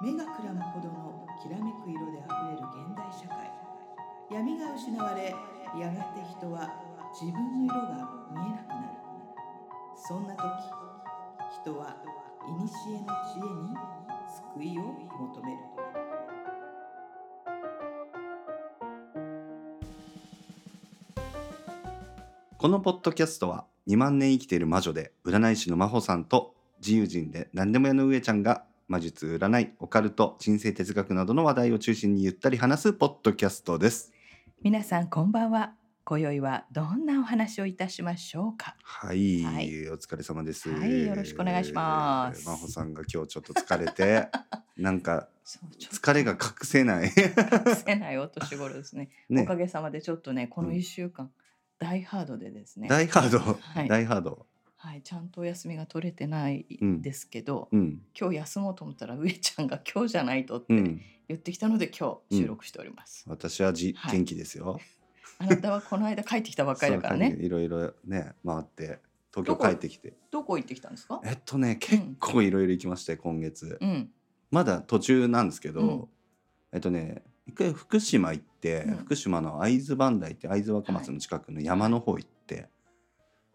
目がくらむほどのきらめく色であふれる現代社会。闇が失われやがて人は自分の色が見えなくなる。そんな時人は古の知恵に救いを求める。このポッドキャストは2万年生きている魔女で占い師の真帆さんと自由人で何でも屋の上ちゃんが魔術占いオカルト人生哲学などの話題を中心にゆったり話すポッドキャストです。皆さんこんばんは。今宵はどんなお話をいたしましょうか？はい、はい。お疲れ様です。はいよろしくお願いします。真帆さんが今日ちょっと疲れて なんか疲れが隠せない。隠せないお年頃ですね。ね。おかげさまでちょっとねこの1週間、大ハードでですね。大ハード、はい。大ハードはい、ちゃんとお休みが取れてないうん。ですけど、うん。今日休もうと思ったら上ちゃんが 今日じゃないとってうん。言ってきたので今日収録しております、私はじ、はい。元気ですよ。あなたはこの間帰ってきたばっかりだからね。いろいろね回って東京帰ってきて。どこ行ってきたんですか？えっとね結構いろいろ行きましたよ今月、うん。まだ途中なんですけど、うん。えっとね一回福島行って、うん。福島の会津磐梯って会津若松の近くの山の方行って、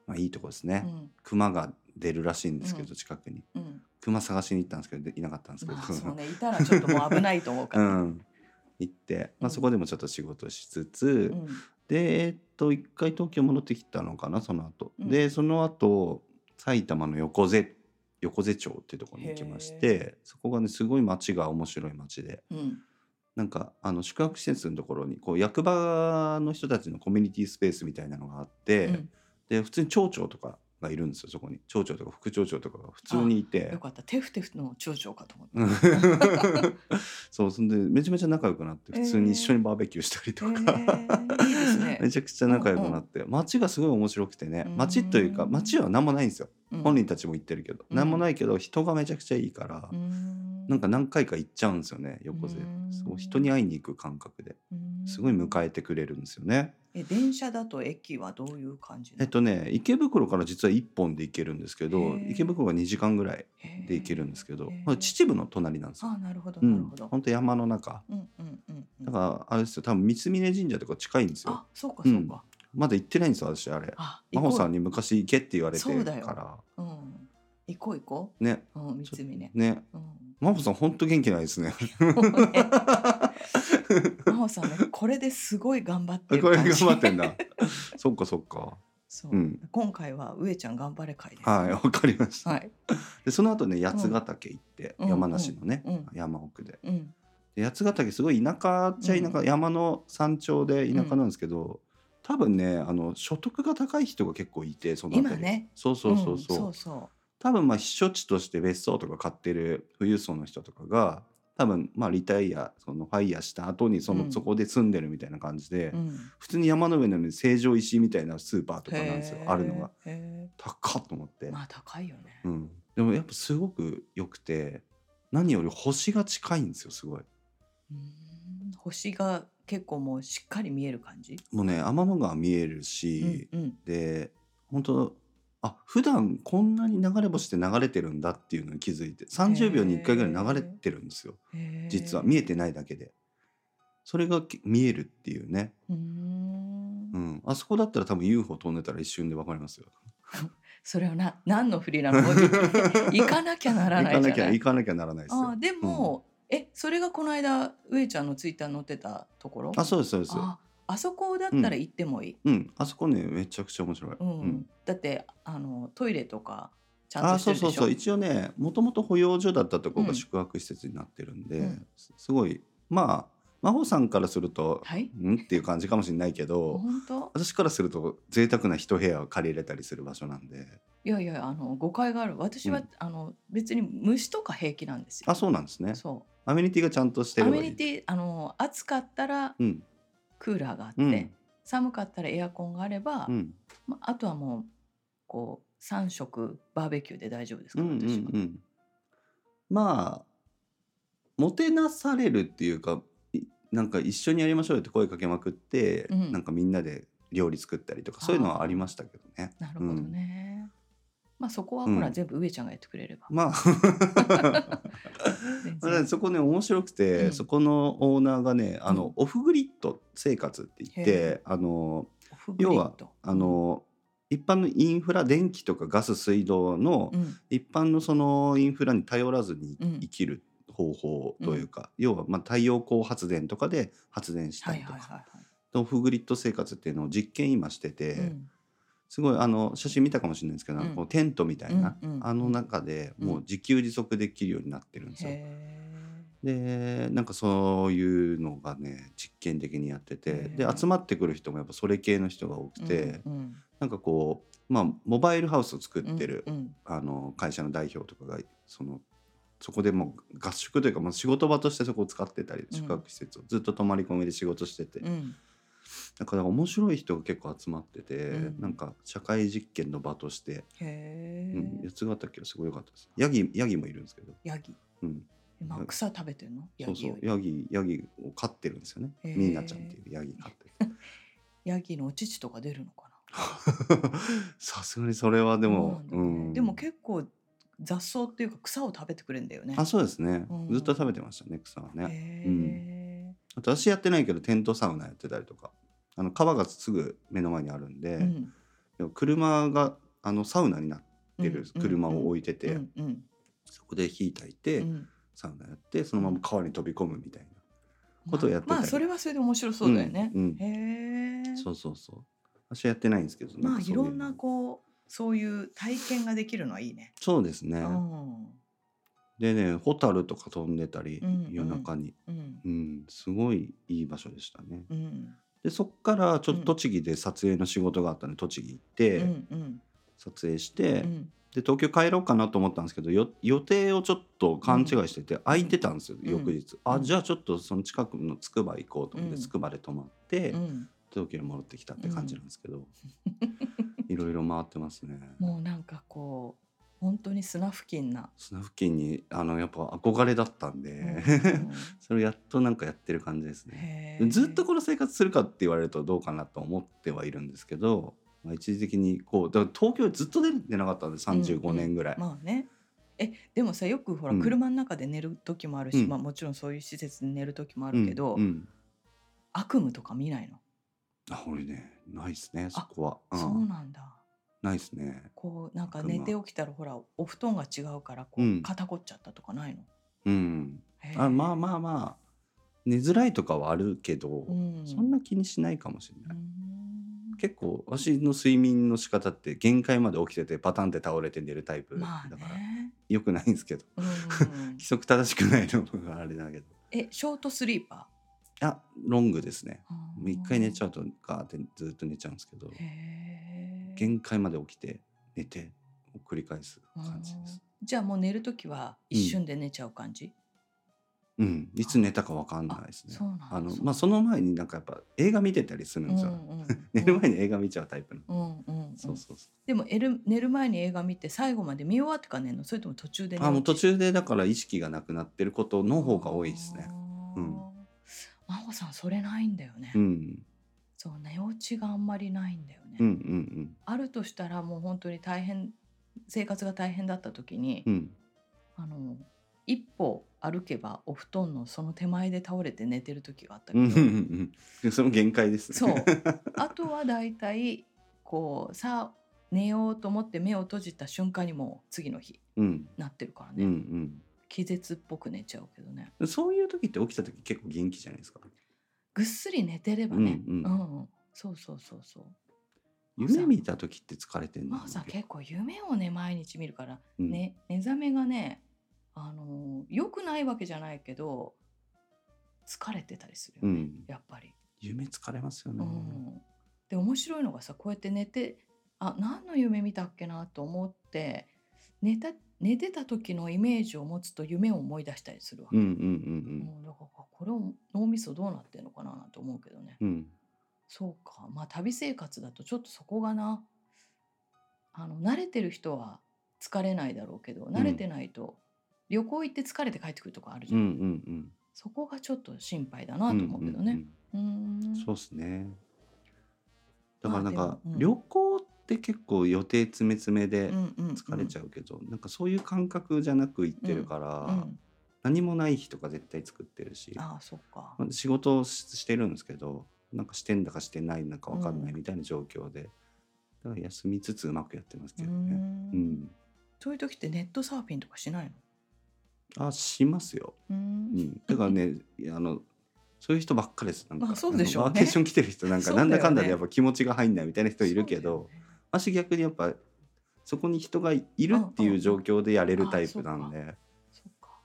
まあいいとこですね、うん。熊が出るらしいんですけど、うん。近くに。うん。熊探しに行ったんですけどでいなかったんですけど、まあそうねいたらちょっともう危ないと思うかうら、ね。ん。行って、まあ、うんそこでもちょっと仕事しつつ、うん。でえっと一回東京戻ってきたのかなその後、うん。でその後埼玉の横瀬横瀬町っていうところに行きましてそこがねすごい町が面白い町で。うん。なんかあの宿泊施設のところにこう役場の人たちのコミュニティスペースみたいなのがあって、うんで普通に町長とかがいるんですよそこに。町長とか副町長とかが普通にいて。よ。かった。テフテフの町長かと思って、う んそうそんでめちゃめちゃ仲良くなって普通に一緒にバーベキューしたりとか、えーいいですね。めちゃくちゃ仲良くなって、街がすごい面白くてねうん。街というか街は何もないんですよ、うん。本人たちも言ってるけど、うん。何もないけど人がめちゃくちゃいいから、うん。なんか何回か行っちゃうんですよね横瀬、うん。そう人に会いに行く感覚で。うん。すごい迎えてくれるんですよね。え電車だと駅はどういう感じえっとね池袋から実は1本で行けるんですけど池袋が2時間ぐらいで行けるんですけどまあ、秩父の隣なんですよ。あなるほどうん。なるほど、、本当山の中。うんうんうんうん。だからあれですよ。多分三峯神社とか近いんですよ。あそうかそうか、まだ行ってないんですよ私あれ。あ真帆さんにに昔行けって言われて。からうん。行こう行こね。ううん三つ目ねね。うん。真帆さん本当元気ないですね 真帆さんねこれですごい頑張ってるこれ頑張ってんだ。そっかそっか。そう、うん。今回は上ちゃん頑張れ会です、はいわかりました、はい。でその後ね八ヶ岳行って、うん。山梨のね、うん。山奥で。うん。で八ヶ岳すごい田舎っちゃ田舎、山の山頂で田舎なんですけど、多分ねあの所得が高い人が結構いてその辺り。今ね。そうそうそうそう,、んそうそ多分まあ避暑地として別荘とか買ってる富裕層の人とかが多分まあリタイアそのファイヤーした後にその、うん。そこで住んでるみたいな感じで、う、うん、普通に山の上の、ね、成城石井みたいなスーパーとかなんですよあるのが。へ高っと思って、ーまあ高いよね、うん、でもやっぱすごく良くて何より星が近いんですよすごい。うん。星が結構もうしっかり見える感じ、もうね天の川見えるし、うんうん。で本当あ普段こんなに流れ星って流れてるんだっていうのに気づいて30秒に1回ぐらい流れてるんですよ。へー。実は。見えてないだけで。それがき見えるっていうね、うーん。うん、あそこだったら多分 UFO 飛んでたら一瞬で分かりますよ。それはな何の振りなの？行かなきゃなら行かなきゃ行かなきゃならないですよ。あでも、えそれがこの間上ちゃんのツイッターに載ってたところ？あそうですそうです。ああそこだったら行ってもいい、うん。あそこねめちゃくちゃ面白い、うん。だってあのトイレとかちゃんあとしてるでしょ？そうそうそう。一応ねもともと保養所だったとこが宿泊施設になってるんで、うん。すすごいまあ真帆さんからすると、はい。ん？っていう感じかもしれないけど本当？私からすると贅沢な一部屋を借りれたりする場所なんで。いやいやあの誤解がある。私は、うん。あの別に虫とか平気なんですよ。あそうなんですね。そアメニティがちゃんとしてうアメニティあの暑かったらうんクーラーがあって、うん寒かったらエアコンがあれば、うんまあとはもうこう3食バーベキューで大丈夫ですか、うんうん私は。うんまあもてなされるっていうかいなんか一緒にやりましょうよって声かけまくって、うんなんかみんなで料理作ったりとかそういうのはありましたけどね。なるほどね。まあそこはうん。ほら全部上ちゃんがやってくれれば、まあ。そこね面白くて、うん。そこのオーナーがねあの、うん。オフグリッド生活って言ってあの要はドあの一般のインフラ電気とかガス水道の、うん。一般のそのインフラに頼らずにうん。生きる方法というか、要はまあ太陽光発電とかで発電したはいりとか、はいはいはいオフグリッド生活っていうのを実験今してて、うんすごいあの写真見たかもしれないですけど、うん。こうテントみたいな、うんうんあの中でもう自給自足できるようになってるんですよ。へでなんかそういうのがね実験的にやっててへでー集まってくる人もやっぱそれ系の人が多くーて、うんうん。なんかこうまあモバイルハウスを作ってる、うんうん。あの会社の代表とかがそのそこでもう合宿というかもう仕事場としてそこを使ってたりうん宿泊施設をずっと泊まり込みで仕事してて、うんだから面白い人が結構集まってて、うん。なんか社会実験の場として、へうん、え八ヶ岳はすごい良かったですヤギヤギもいるんですけど、ヤギ。うん、今草食べてんの？ヤそうそうヤギヤギを飼ってるんですよね。ミーナちゃんっていうヤギ飼ってる。ヤギのお乳とか出るのか さすがにそれはでなも、ね。うん。でも結構雑草っていうか草を食べてくれるんだよね。あそうですね、うん。ずっと食べてましたね草はね。へえあと私やってないけどテントサウナやってたりとかあの川がすぐ目の前にあるんで、うん。車があのサウナになってるうん車を置いてて、うんうん。そこで火焚いて、うん。サウナやってそのまま川に飛び込むみたいなことをやってたり。まあそれはそれで面白そうだよね。うんうん。へえ。そうそうそう。私はやってないんですけどまあいろんなこうそういう体験ができるのはいいね。そうですね、うん。でねホタルとか飛んでたり、うん。夜中に、うん。うん、すごいいい場所でしたね。うんでそっからちょっうん。と栃木で撮影の仕事があったんで栃木行っうて、撮影して、うん。で東京帰ろうかなと思ったんですけどよ予定をちょっと勘違いしてて、空いてたんですよ、うん。翌日、あうん。じゃあちょっとその近くのつくば行こうと思ってうんつくばで泊まって、うん。東京に戻ってきたって感じなんですけど、いろいろ回ってますね。もうなんかこう本当に砂付近な。砂付近にあのやっぱ憧れだったんで、うん それをやっとなんかやってる感じですね。ずっとこの生活するかって言われるとどうかなと思ってはいるんですけど、まあ、一時的にこうだから東京にずっと出てなかったんで35年ぐらい、まあね。えでもさよくほらうん。車の中で寝る時もあるし、うん。まあ、もちろんそういう施設で寝る時もあうんるけど、うん悪夢とか見ないの、あ俺ねないですねそこは、うん。そうなんだないですね。こうなんか寝て起きたらほらお布団が違うからこう、うん。肩こっちゃったとかないの？うん。あまあまあまあ。寝づらいとかはあるけど、うん。そんな気にしないかもしれうない、ん。結構私の睡眠の仕方って限界まで起きててパタンって倒れて寝るタイプだまあからね、よくないんですけど。うん、規則正しくないのがあれだけど。えショートスリーパあロングですね。ー。もう一回寝ちゃううとガーってずっと寝ちゃうんですけど限界まで起きて寝てを繰り返す感じです。じゃあもう寝る時は一瞬で寝ちゃう感じ、うん。いつ寝たかわかんないですね。あのまあその前になんかやっぱ映画見てたりするんですよ、うんうん寝る前に映画見ちゃうタイプの、うんうんうん。そうそうそでも寝る寝る前に映画見て最後まで見終わってから寝るの？それとも途中であもう途中でだから意識がなくなってることの方が多いですね。うん真帆さんそれないんだよね、うん。そう寝落ちがあんまりないんだよね、うんうんあるとしたらもう本当に大変生活が大変だった時に、うん。うんあの一歩歩けばお布団のその手前で倒れて寝てる時があったけど、うんうんその限界ですね。そう。あとはだいたいこうさあ寝ようと思って目を閉じた瞬間にもう次の日うん。なってるからうんね、うん気絶っぽく寝ちゃうけどね。そういう時って起きた時結構元気じゃないですか？ぐっすり寝てればね、うんうん。うんそうそうそうそう。夢見た時って疲れてんの？まあさ結構夢をね毎日見るから、うん。ね目覚めがねあの良くないわけじゃないけど疲れてたりするよね、うん。やっぱり。夢疲れますよね、うん、で面白いのがさこうやって寝てあ何の夢見たっけなと思って寝た寝てた時のイメージを持つと夢を思い出したりするわけ、うんうんうんもうだからこれを脳みそどうなってんのかななんて思うけどね、うん。うんそうか。まあ旅生活だとちょっとそこがな。あの慣れてる人は疲れないだろうけど慣れてないと、旅行行って疲れて帰ってくるとこあるじうんうゃん、ん。そこがちょっと心配だなうんと思うけどね。うーん。そうですね。だからなんかまあでもうん。旅行っって結構予定詰め詰めでうんうんうん。疲れちゃうけど、なんかそういう感覚じゃなく行ってるから、うん何もない日とか絶対作ってるしああそっか。まあ仕事をししてるんですけどなんかしてんだかしてないのか分かんないみたいな状況で、だから休みつつうまくやってますけどね。ううん。ん。そういう時ってネットサーフィンとかしないあしますよ。のううん。ん、だからねあのそういう人ばっかりです。なんか、まあそうでしょうね。あのワーケーション来てる人なんか なんだかんだでやっぱ気持ちが入んないみたいな人いるけど、ね私逆にやっぱそこに人がいるっていう状況でやれるタイプなんで、そっか。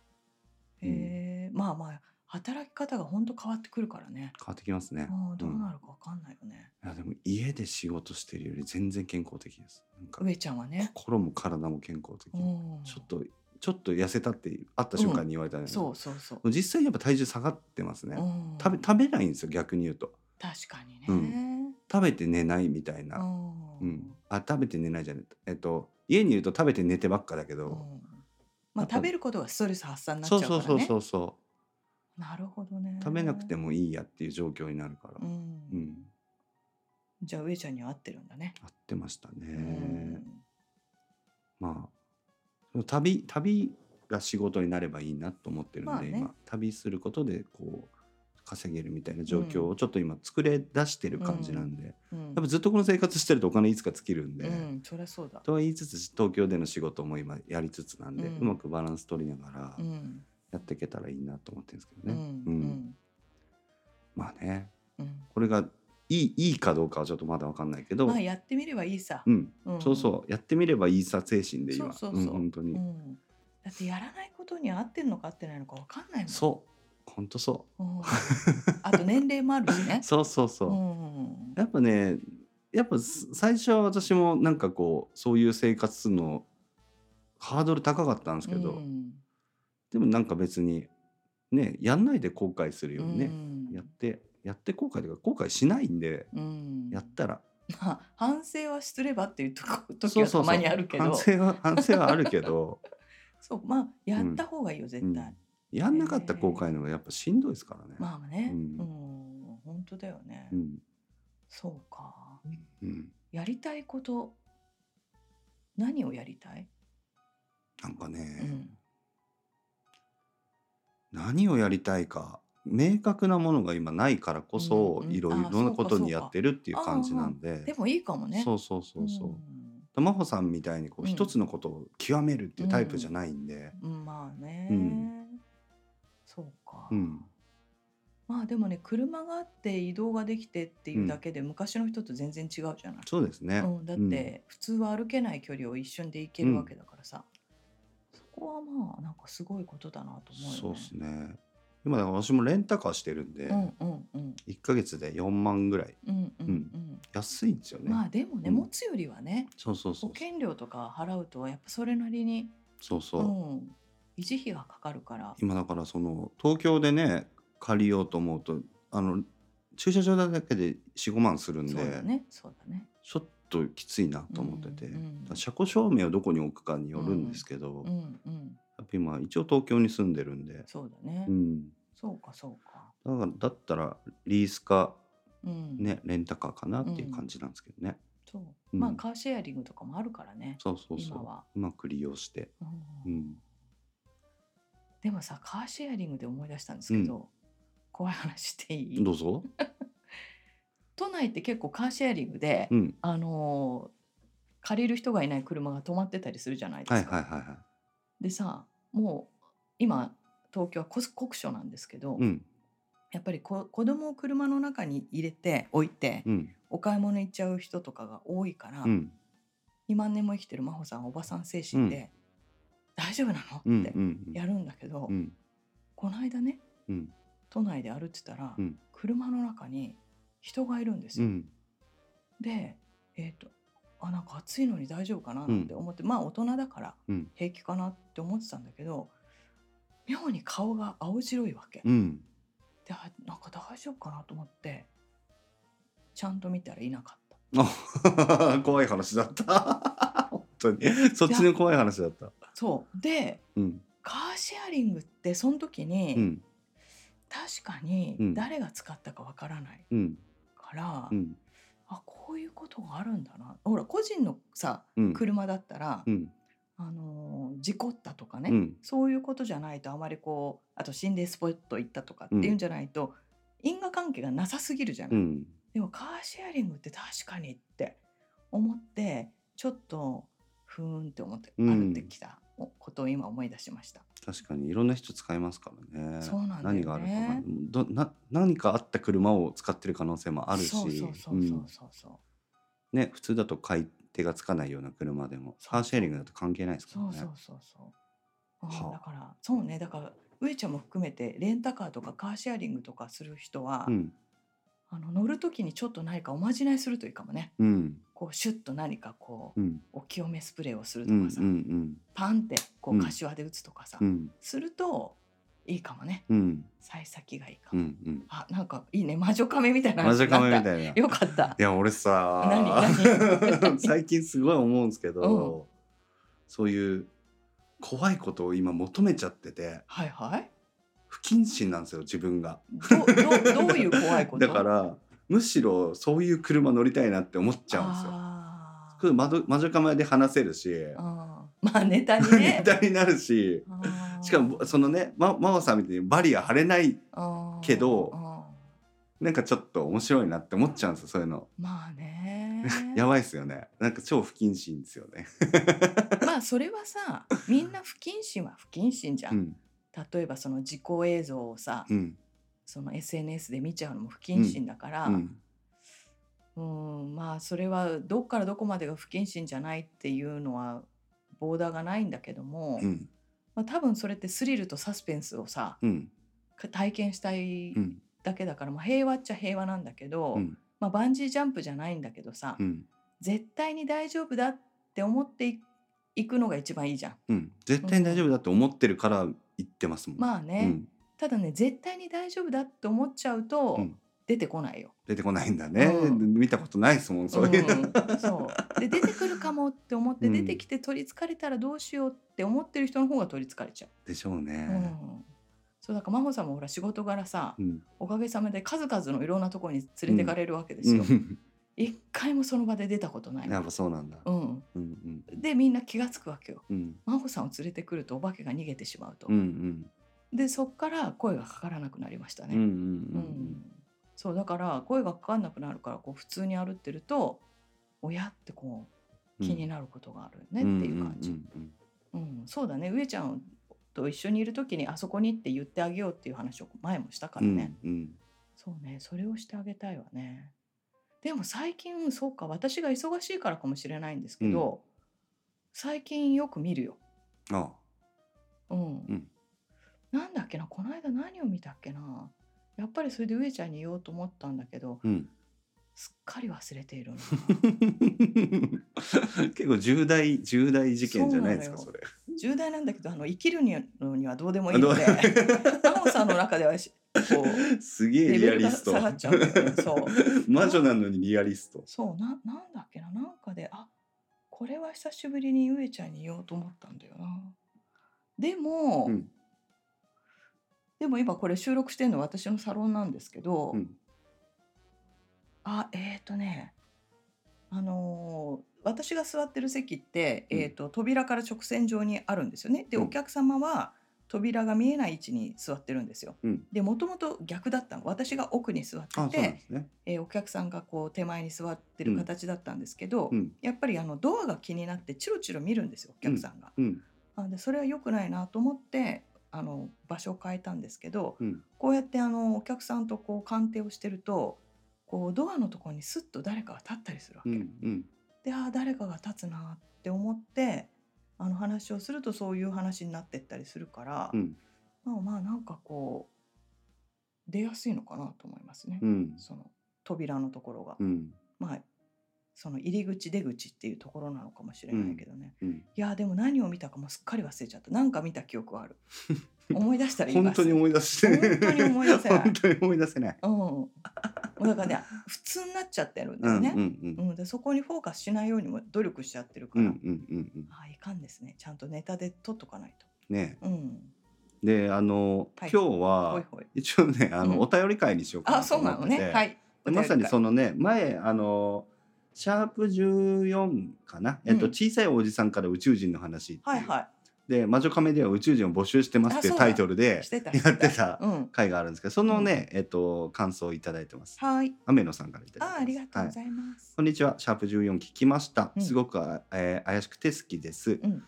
へえまあまあ働き方が本当変わってくるからね。変わってきますね。どううんなるかわかんないよね、いやでも家で仕事してるより全然健康的です。上ちゃんはね。心も体も健康的。うん。ちょっとちょっと痩せたって会った瞬間に言われたんだけど。そうそうそう、実際やっぱ体重下がってますね。うん。食べ食べないんですよ逆に言うと。確かにね、うん。食べて寝ないみたいな。うん。うん、あ食べて寝ないじゃないえっと家にいると食べて寝てばっかだけど、うん。まあ食べることがストレス発散になっちゃそううからね。そうそうそうそなるほどね。う食べなくてもいいやっていう状況になるから、ううん。ん、じゃあ上ちゃんには合ってるんだね、合ってましたね、うん。まあ旅旅が仕事になればいいなと思ってるんで、まあね。今旅することでこう稼げるみたいな状況をちょっと今作れ出してる感じなんで、うん。やっぱずっとこの生活してるとお金いつか尽きるんで、うん、そりゃそうだ。とは言いつつ東京での仕事も今やりつつなんで、うん。うまくバランス取りながらうん、やっていけたらいいなと思ってるんですけうん、どね。ううん。ん、まあね。うん。これがいいいいかどうかはちょっとまだわかんないけど、まあやってみればいいさ。うん、うん。そうそう。やってみればいいさ精神で今。そうそうそう。うん本当に、うん。だってやらないことに合ってるのか合ってないのかわかんないもん。そう本当そうん。あと年齢もあるしねう。そうそうそう、うん。やっぱねやっぱす最初は私もなんかこうそういう生活するのハードル高かったんですけど、うんでもなんか別にねやんないで後悔するようにね、うんやってやって後悔というか後悔しないんで、うん。やったらまあ反省はすればっていうとこ時はたまにあるけど。反省は反省はあるけど そうまあやった方がいいよ絶対。やんなかった後悔の方がやっぱしんどいですからね。まあね。ううんん。本当だよね。うんそうか。うん、やりたいこと何をやりたい？なんかね、うん。何をやりたいか明確なものが今ないからこそ、いろいあろなことにやってるっていう感じなんででもいいかもね。そうそうそうそう。ん真帆さんみたいにこううん一つのことを極めるっていうタイプじゃないんで、うん、まあね、うんそうか、うん。まあでもね車があって移動ができてっていうだけで、昔の人と全然違うじゃない、そうですね。うん、だって普通は歩けない距離を一瞬で行けるわけだからさ、そこはまあなんかすごいことだなと思うよね。そうですね。今だから私もレンタカーしてるんで、うんうんうん。1ヶ月で4万ぐらい。うんうんうん、安いんですよね。まあでもね、うん。持つよりはねそうそうそう保険料とか払うとやっぱそれなりに。そうそう、ん、維持費がかかるから。今だからその東京でね借りようと思うとあの駐車場だけで45万するんで、そうだねそうだね。ちょっときついなと思ってて、うんうん車庫証明をどこに置くかによるんですけど、やっうんうんぱ今一応東京に住んでるんで、そうだね。うん、そうかそうか。だからだったらリースかうん。ね、レンタカーかなっていう感じなんですけどね、そう。うんまあカーシェアリングとかもあるからね。そうそうそう今はうまく利用して、うんうん、でもさカーシェアリングで思い出したんですけど、怖い話していい？どうぞ、都内って結構カーシェアリングで、うん、あのー借りる人がいない車が止まってたりするじゃないですか。はいはいはいはい。でさもう今東京はこ酷暑なんですけど、うん。やっぱりこ子供を車の中に入れて置いて、うん。お買い物行っちゃう人とかが多いから、うん。2万年も生きてる真帆さんはおばさん精神で、大丈夫なの？うんってうんやるんだけど、うん。この間ねうん。都内で歩いてたら、うん。車の中に人がいるんですよ。うん。でえっ、とあなんか暑いのに大丈夫かな？なんて思って、まあ大人だからうん。平気かなって思ってたんだけど妙に顔が青白いわけ。うん。であなんか大丈夫かなと思ってちゃんと見たらいなかった。あ 怖い話だった。本当に。そっちの怖い話だったそう。でうん。カーシェアリングってその時に、うん。確かにうん。誰が使ったかわからないうん。から、うん。あこういうことがあるんだな。ほら個人のさうん。車だったら、うん。あのー事故ったとかね、うん。そういうことじゃないとあまりこうあと心霊スポット行ったとかっていうんじゃないと、因果関係がなさすぎるじゃない、うん。でもカーシェアリングって確かにって思ってちょっとふーんって思ってうん歩ってきたことを今思い出しました。確かにいろんな人使いますからね。そうなんね。何があるかどな何かあった車を使ってる可能性もあるし。そうそうそううんそう。ね普通だと買い手がつかないような車でもカーシェアリングだと関係ないですからね。そうそうそうはあ。だからそうね。だから上ちゃんも含めてレンタカーとかカーシェアリングとかする人は、うんあの乗る時にちょっと何かおまじないするといいかもね。うん。こうシュッと何かこううん。お清めスプレーをするうんとかさ、うんパンってこううん。柏で打つとかさ、うん。するといいかもね。うん。幸先がいいかうも。んうん。あなんかいいね。魔女カメみたいな。魔女カメみいたいな。いよかった。や俺さ何？何？最近すごい思うんですけど、うそういう怖いことを今求めちゃってて。はいはい。不謹慎なんですよ自分が。どどどういう怖いこと？だからむしろそういう車乗りたいなって思っちゃうんですよ。魔女魔女カメで話せるし。まあネタにネね。タになるし。しかもそのねま真央さんみたいにバリア張れないけどあなんかちょっと面白いなって思っちゃうんですよそういうの。ーまあね。やばいですよね。なんか超不謹慎ですよね。まあそれはさみんな不謹慎は不謹慎じゃ。うんん例えばその事故映像をさ、うん。その SNS で見ちゃうのも不謹慎だから、うん。うん。まあそれはどっからどこまでが不謹慎じゃないっていうのはボーダーがないんだけども、うん。まあ、多分それってスリルとサスペンスをさ体験したいうんだけだから、まあ、平和っちゃ平和なんだけど、うん。まあ、バンジージャンプじゃないんだけどさ、うん。絶対に大丈夫だって思っていいくのが一番いいじゃん。うん。絶対に大丈夫だって思ってるから言ってますもん、まあね、うん。ただね絶対に大丈夫だって思っちゃうと、うん。出てこないよ。出てこないんだね、うん。見たことないですもんそういうの、うん。そう。で出てくるかもって思ってうん。出てきて取りつかれたらどうしようって思ってる人の方が取りつかれちゃでしょうう。うね、ん、そうだから真帆さんもほら仕事柄さ、うん。おかげさまで数々のいろんなところに連れてかれるわけですよ。うん。一回もその場で出たことない。やっぱそうなんだ、うん、うん。うんでみんな気がつくわけよ。うん。真帆さんを連れてくるとお化けが逃げてしまうと。うんうん。でそっから声がかからなくなりましたね。うんうんううん。ん。そうだから声がかかんなくなるからこう普通に歩ってると親ってこう気になることがあるねっていう感じ。うん。そうだね。上ちゃんと一緒にいる時にあそこにって言ってあげようっていう話を前もしたからうんね、うん。そうね。それをしてあげたいわね。でも最近そうか私が忙しいからかもしれないんですけど、最近よく見るよ、あうん。うん。なんだっけなこの間何を見たっけな。やっぱりそれで上ちゃんに言おうと思ったんだけどうん。すっかり忘れているな 結構重大重大事件じゃないですかそれ。重大なんだけどあの生きるのにはどうでもいいのでどう？真帆さんの中ではしこうすげえリアリスト。下がっちゃうんだよねそう。魔女なのにリアリスト。そうななんだっけななんかであこれは久しぶりに上ちゃんに言おうと思ったんだよな。でも、うん。でも今これ収録してるの私のサロンなんですけど、うん。あえっ、ー、とねあのー私が座ってる席って、うん。えー、と扉から直線上にあるんですよね。でうん。お客様は扉が見えない位置に座ってるんですよ。うん。でもともと逆だったの。私が奥に座っててね。えーお客さんがこう手前に座ってる形だったんですけど、うん。やっぱりあのドアが気になってチロチロ見るんですよお客さんが。うん。あでそれは良くないなと思ってあの場所を変えたんですけど、うん。こうやってあのお客さんとこう鑑定をしてるとこうドアのところにスッと誰かが立ったりするわけ。でああ誰かが立つなって思ってあの話をするとそういう話になってったりするから、うん。まあまあなんかこう出やすいのかなと思いますね。うん。その扉のところが、うん。まあその入り口出口っていうところなのかもしれないけどね、うん。いやでも何を見たかもすっかり忘れちゃった。なんか見た記憶はある 思い出したら言います。本当に思い出して。本当に思い出せない。本当に思い出せない。うん。だからね普通になっちゃってるんだうんうんよね、うん。うん。でそこにフォーカスしないようにも努力しちゃってるから、うんうんうんうん。ああいかんですね。ちゃんとネタで取っとかないと。ね。うん。であのはい。今日ほいはほい。一応ねあうん。のお便り会にしようかあなとそうなの思っててね。はい。でまさにそののね前あのシャープ14かな、えっと、うん。小さいおじさんから宇宙人の話っていう。はいはで魔女カメでは宇宙人を募集してますっていうタイトルでやってたうん。回があるんですけどそのね、えっと感想をいただいてます。はい。雨野さんからいただいてあありがとうごはいざいます、こんにちは。シャープ14聞きました、うん。すごく、えー怪しくて好きです。うん。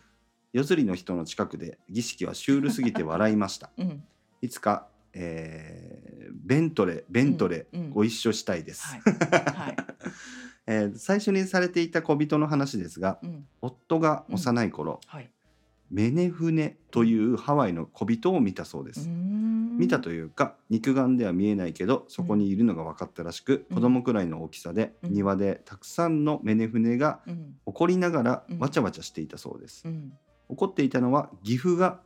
夜釣りの人の近くで儀式はシュールすぎて笑いました。うん。いつか、えーベントレベントレご一緒したいです、はい。はい。えー最初にされていた小人の話ですがうん。夫が幼い頃、はいメネフネというハワイの小人を見たそうです、見見たというか肉眼では見えないけどそこにいるのが分かったらしく、うん。子供くらいの大きさで、うん。庭でたくさんのメネフネがうん。怒りながらうん。わちゃわちゃしていたそうです、うん。怒っていたのは岐阜が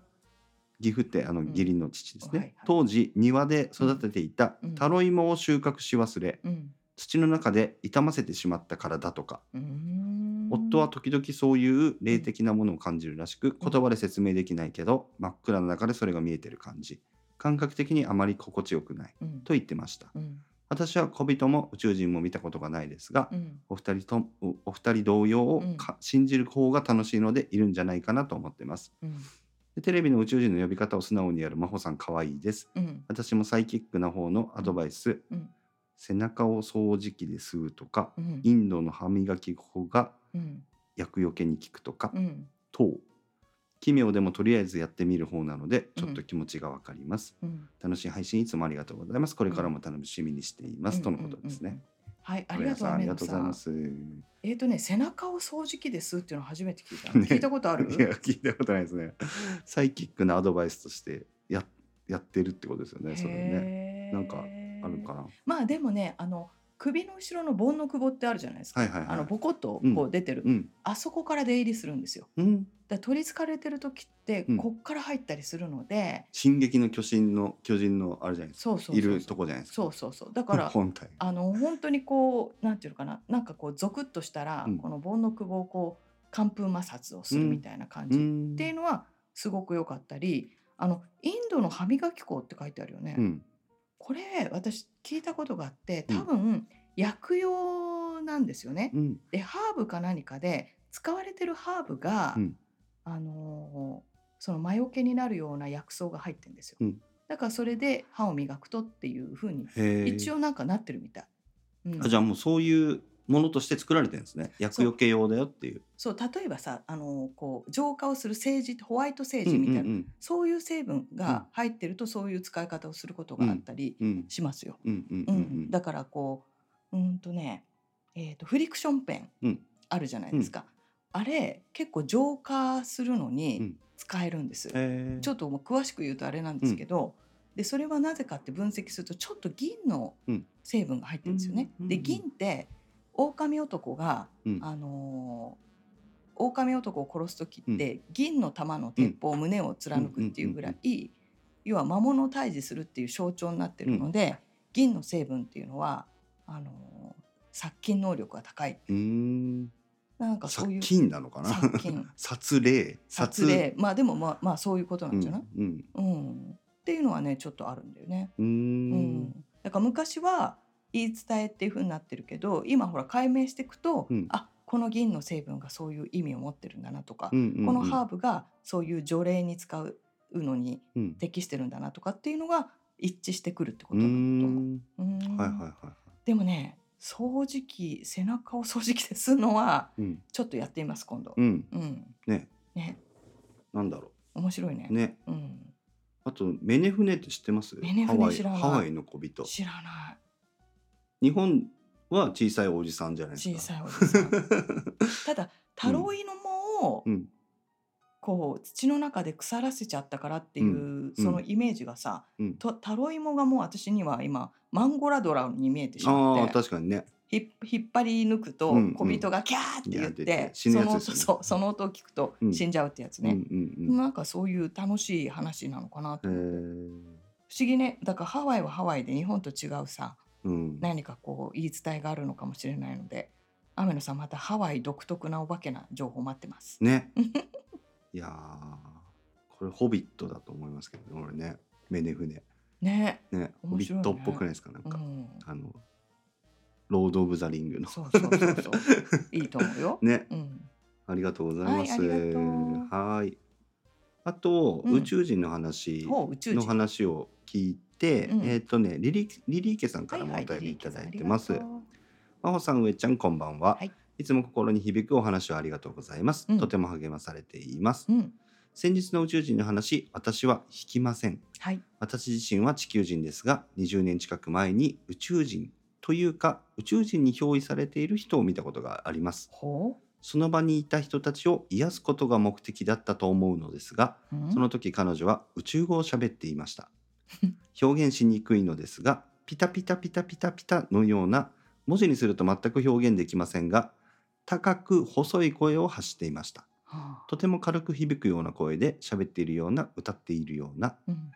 岐阜ってあのん。義理の父ですね、はいはい。当時庭で育てていたうん。タロイモを収穫し忘れうん。土の中で傷ませてしまったからだとか。うん夫は時々そういう霊的なものを感じるらしく言葉で説明できないけど真っ暗な中でそれが見えてる感じ。感覚的にあまり心地よくないうん。と言ってました。うん。私は小人も宇宙人も見たことがないですがうん。お二人とおお二人同様をか信じる方が楽しいのでいるんじゃないかなと思ってます。うん。でテレビの宇宙人の呼び方を素直にやる真帆さん可愛いです。うん。私もサイキックな方のアドバイス、うん。背中を掃除機で吸うとかうん。インドの歯磨き粉がうん厄除けに効くとか、うん。等奇妙でもとりあえずやってみる方なのでちょっと気持ちがわかります、うん。楽しい配信いつもありがとうございます。これからも楽しみにしています、うんとのことですね、はいありがとう小アメノ屋さんありがとうございます。えっとね背中を掃除機で吸うっていうの初めて聞いたね。聞いたことある？いや聞いたことないですね。サイキックなアドバイスとしてややってるってことですよねそれね。なんかあるかな。まあでもねあの首の後ろの盆の久保ってあるじゃないですか、はいはいはい。あのボコッとこう出てる、うん。あそこから出入りするんですよ。うん。だ取りつかれてる時ってうん。こっから入ったりするので、進撃の巨人の巨人のあれじゃないですか。そうそうそういるとこじゃないですか。そうそうそう。だから本体。あの本当にこうなんていうのかな。なんかこうゾクッとしたら、うん。この盆の久保をこう寒風摩擦をするみたいな感じ、ん。っていうのはすごく良かったりあのインドの歯磨き粉って書いてあるよね、うんこれ私聞いたことがあってうん多分、薬用なんですよね。うんでハーブか何かで使われてるハーブが、うんあのーその魔除けになるような薬草が入ってるんですよ。うんだからそれで歯を磨くとっていうふうに一応なんかなってるみたい。うんあじゃあもうそういうものとして作られてるんですね。薬除け用だよっていう。そう例えばさあのーこう浄化をするセージホワイトセージみたいな、うんうんそういう成分が入ってるとそういう使い方をすることがあったりうん。うん。しますよ。うんうんううん。うん。だからこううんとね、えー、とフリクションペンうん。あるじゃないですか、あれ結構浄化するのうにん。使えるんです、へー。ちょっともう詳しく言うとあれなんですけど、でそれはなぜかって分析するとちょっと銀のうん。成分が入ってるんですよね。うんうんうん。で銀って狼男が、うん。あのー狼男を殺す時って、銀の玉の鉄砲、胸を貫くっていうぐらい、要は魔物を退治するっていう象徴になってるので、銀の成分っていうのはあのー殺菌能力が高い。なんかそういう殺菌なのかな？殺菌。殺霊。殺。霊。まあでもまあまあそういうことなうんんじゃない、うんうん。っていうのはねちょっとあるんだよね。うん、だから昔は言い伝えっていう風になってるけど今ほら解明していくと、うん。あこの銀の成分がそういう意味を持ってるんだなとか、うんうんうん。このハーブがそういう除霊に使うのにうん。適してるんだなとかっていうのが一致してくるってことだと思う。ん。うん。はいはいはいはい。でもね掃除機背中を掃除機でするのはうん。ちょっとやってみます今度。うん。うん、ね。ね。なんだろ面白いね。うね。うん、あとメネフネって知ってます？メネフネ知らない。ハワイの小人。知らない日本は小さいおじさんじゃないですか。小さいおじさん。ただタロイの藻をうん。こう土の中で腐らせちゃったからっていう、うん。そのイメージがさ、うん。とタロイモがもう私には今マンゴラドラに見えてしまって確かにね。ひ引っ張り抜くとうんうん。小人がキャーって言ってて、死ぬやつですよね。そのそうその音を聞くとうん。死んじゃうってやつうんうね、ん。なんかそういう楽しい話なのかなと思って、ー。不思議ね。だからハワイはハワイで日本と違うさうん何かこう言い伝えがあるのかもしれないので雨野さんまたハワイ独特なお化けな情報待ってます。ね。いやーこれホビットだと思いますけどね俺ね。メネフネね、ね。ホビットっぽくないですか？なんか、うん、あのロード・オブ・ザ・リングの。そうそうそうそう。いいと思うよ。ね。うん、ありがとうございます。はいあとう。ん。宇宙人の話の話を聞いて、うん。えっ、とねリリリリーケさんからもお便りいただいてます、真帆さん上ちゃんこんばんは、はい。いつも心に響くお話をありがとうございます、うん。とても励まされています。うん、先日の宇宙人の話私は引きません。はい。私自身は地球人ですが20年近く前に宇宙人というか宇宙人に憑依されている人を見たことがあります。ほその場にいた人たちを癒すことが目的だったと思うのですがう。うん。その時彼女は宇宙語を喋っていました 表現しにくいのですがピタピタピタピタピタのような文字にすると全く表現できませんが高く細い声を発していました。はあ。とても軽く響くような声で喋っているような歌っているような。うん。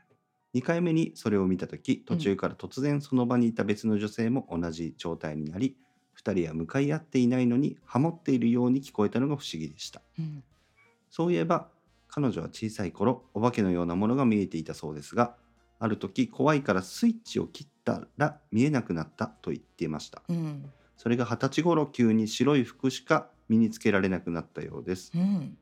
2回目にそれを見た時途中から突然その場にいた別の女性も同じ状態になり2人は向かい合っていないのにハモっているように聞こえたのが不思議でした。うん。そういえば彼女は小さい頃お化けのようなものが見えていたそうですがある時怖いからスイッチを切ったら見えなくなったと言っていました。うん。それが二十歳頃急に白い服しか身につけられなくなったようです。うん。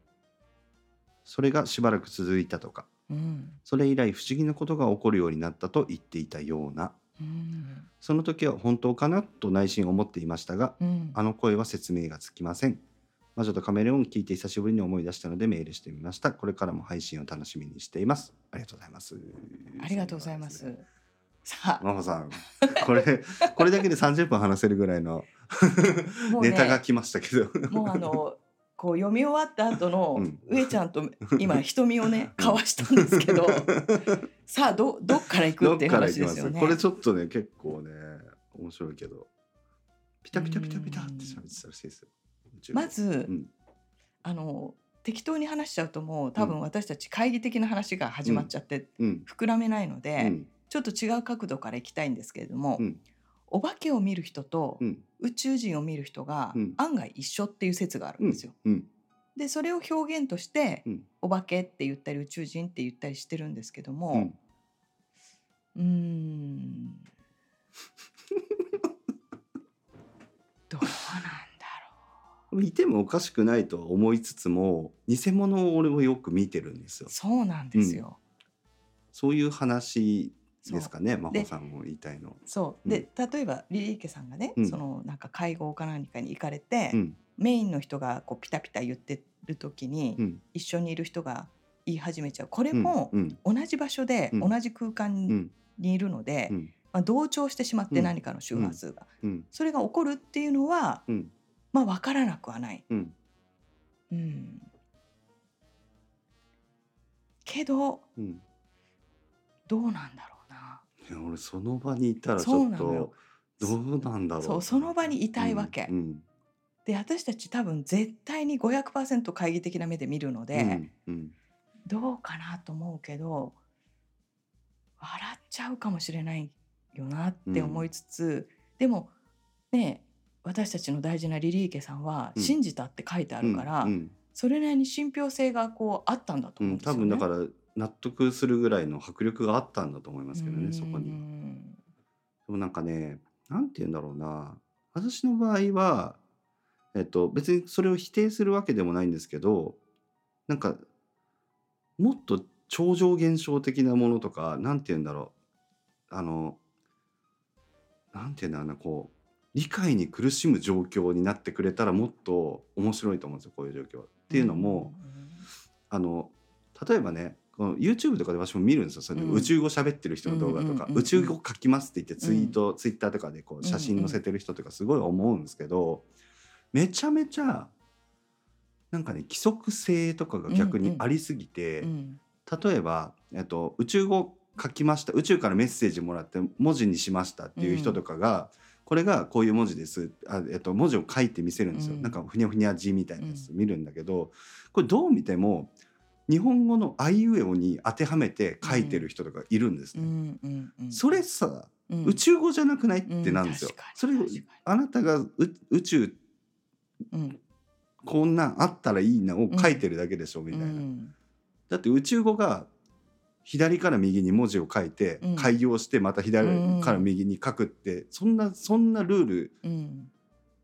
それがしばらく続いたとか。うん。それ以来不思議なことが起こるようになったと言っていたような。うん。その時は本当かなと内心思っていましたがうん。あの声は説明がつきません魔女とカメレオン聞いて久しぶりに思い出したのでメールしてみました。これからも配信を楽しみにしています。ありがとうございます。ありがとうございます。さマホさん。これこれだけで30分話せるぐらいのね、ネタが来ましたけど。もうあのこう読み終わった後のうん。上ちゃんと今 瞳をね交わしたんですけど、さあどどっから行くどっていきま話ですよね。す？これちょっとね結構ね面白いけど。ピタピタピタピタって喋ってたらしいですよまず、うん。あの適当に話しちゃうともう多分私たち懐疑的な話が始まっちゃってうん。膨らめないのうで、ん。ちょっと違う角度から行きたいんですけれども、うん。お化けを見る人とうん。宇宙人を見る人がうん。案外一緒っていう説があるんですよ。うん。でそれを表現として、うん。お化けって言ったり宇宙人って言ったりしてるんですけどうもん。うーん。どうなんいてもおかしくないとは思いつつも偽物を俺もよく見てるんですよ。うそうなんですよ。そういう話ですかね真で帆さんも言いたいのそう。で例えばリリー家さんがね、うん。そのなんか会合か何かに行かれて、うん。メインの人がこうピタピタ言ってる時に、うん。一緒にいる人が言い始めちゃう。これうん。もうん。同じ場所で、うん。同じ空間に,、うん。いるので、うん。まあ、同調してしまってうん。何かの周波数が、うん。それが起こるっていうのは、うんまあ分からなくはない。うん。うん、けどうん。どうなんだろうな。いや俺その場にいたらちょっとどうなんだろう。そうその場にいたいわけ。うんで私たち多分絶対に500%懐疑的な目で見るので、どうかなと思うけど笑っちゃうかもしれないよなって思いつつ、でもね私たちの大事なリリー家さんはうん。信じたって書いてあるから、うんそれなりに信憑性がこうあったんだとうん多思うんですよね。分だから納得するぐらいの迫力があったんだと思いますけどねそこうに。んでもなんかねなんて言うんだろうな。私の場合は、えっと、別にそれを否定するわけでもないんですけどなんかもっと超常現象的なものとかなんて言うんだろう。あのなんて言うんだろうなこう理解に苦しむ状況になってくれたらもっと面白いと思うんですよこういう状況は。っていうのも、あの例えばねこの YouTube とかで私も見るんですよそれ宇宙語喋ってる人の動画とか、うんうんうんうん宇宙語書きますって言ってツイート、ツイッターとかでこう写真載せてる人とかすごい思うんですけど、めちゃめちゃなんかね規則性とかが逆にありすぎて、うん。例えば、えっと、宇宙語書きました宇宙からメッセージもらって文字にしましたっていう人とかが、これがこういう文字です。あ、えっと、文字を書いて見せるんですよ、うん。なんかふにゃふにゃ字みたいなやつ見るんだけど、これどう見ても日本語のあいうえおに当てはめて書いてる人とかいるんですうね。それさ、うん。宇宙語じゃなくないってなんですよ。うんそれあなたがう宇宙うん。こんなんあったらいいなを書いてるだけでしょ、みたいな。うん。だって宇宙語が左から右に文字を書いて、うん。開業してまた左から右に書くって、そんなそんなルールうん。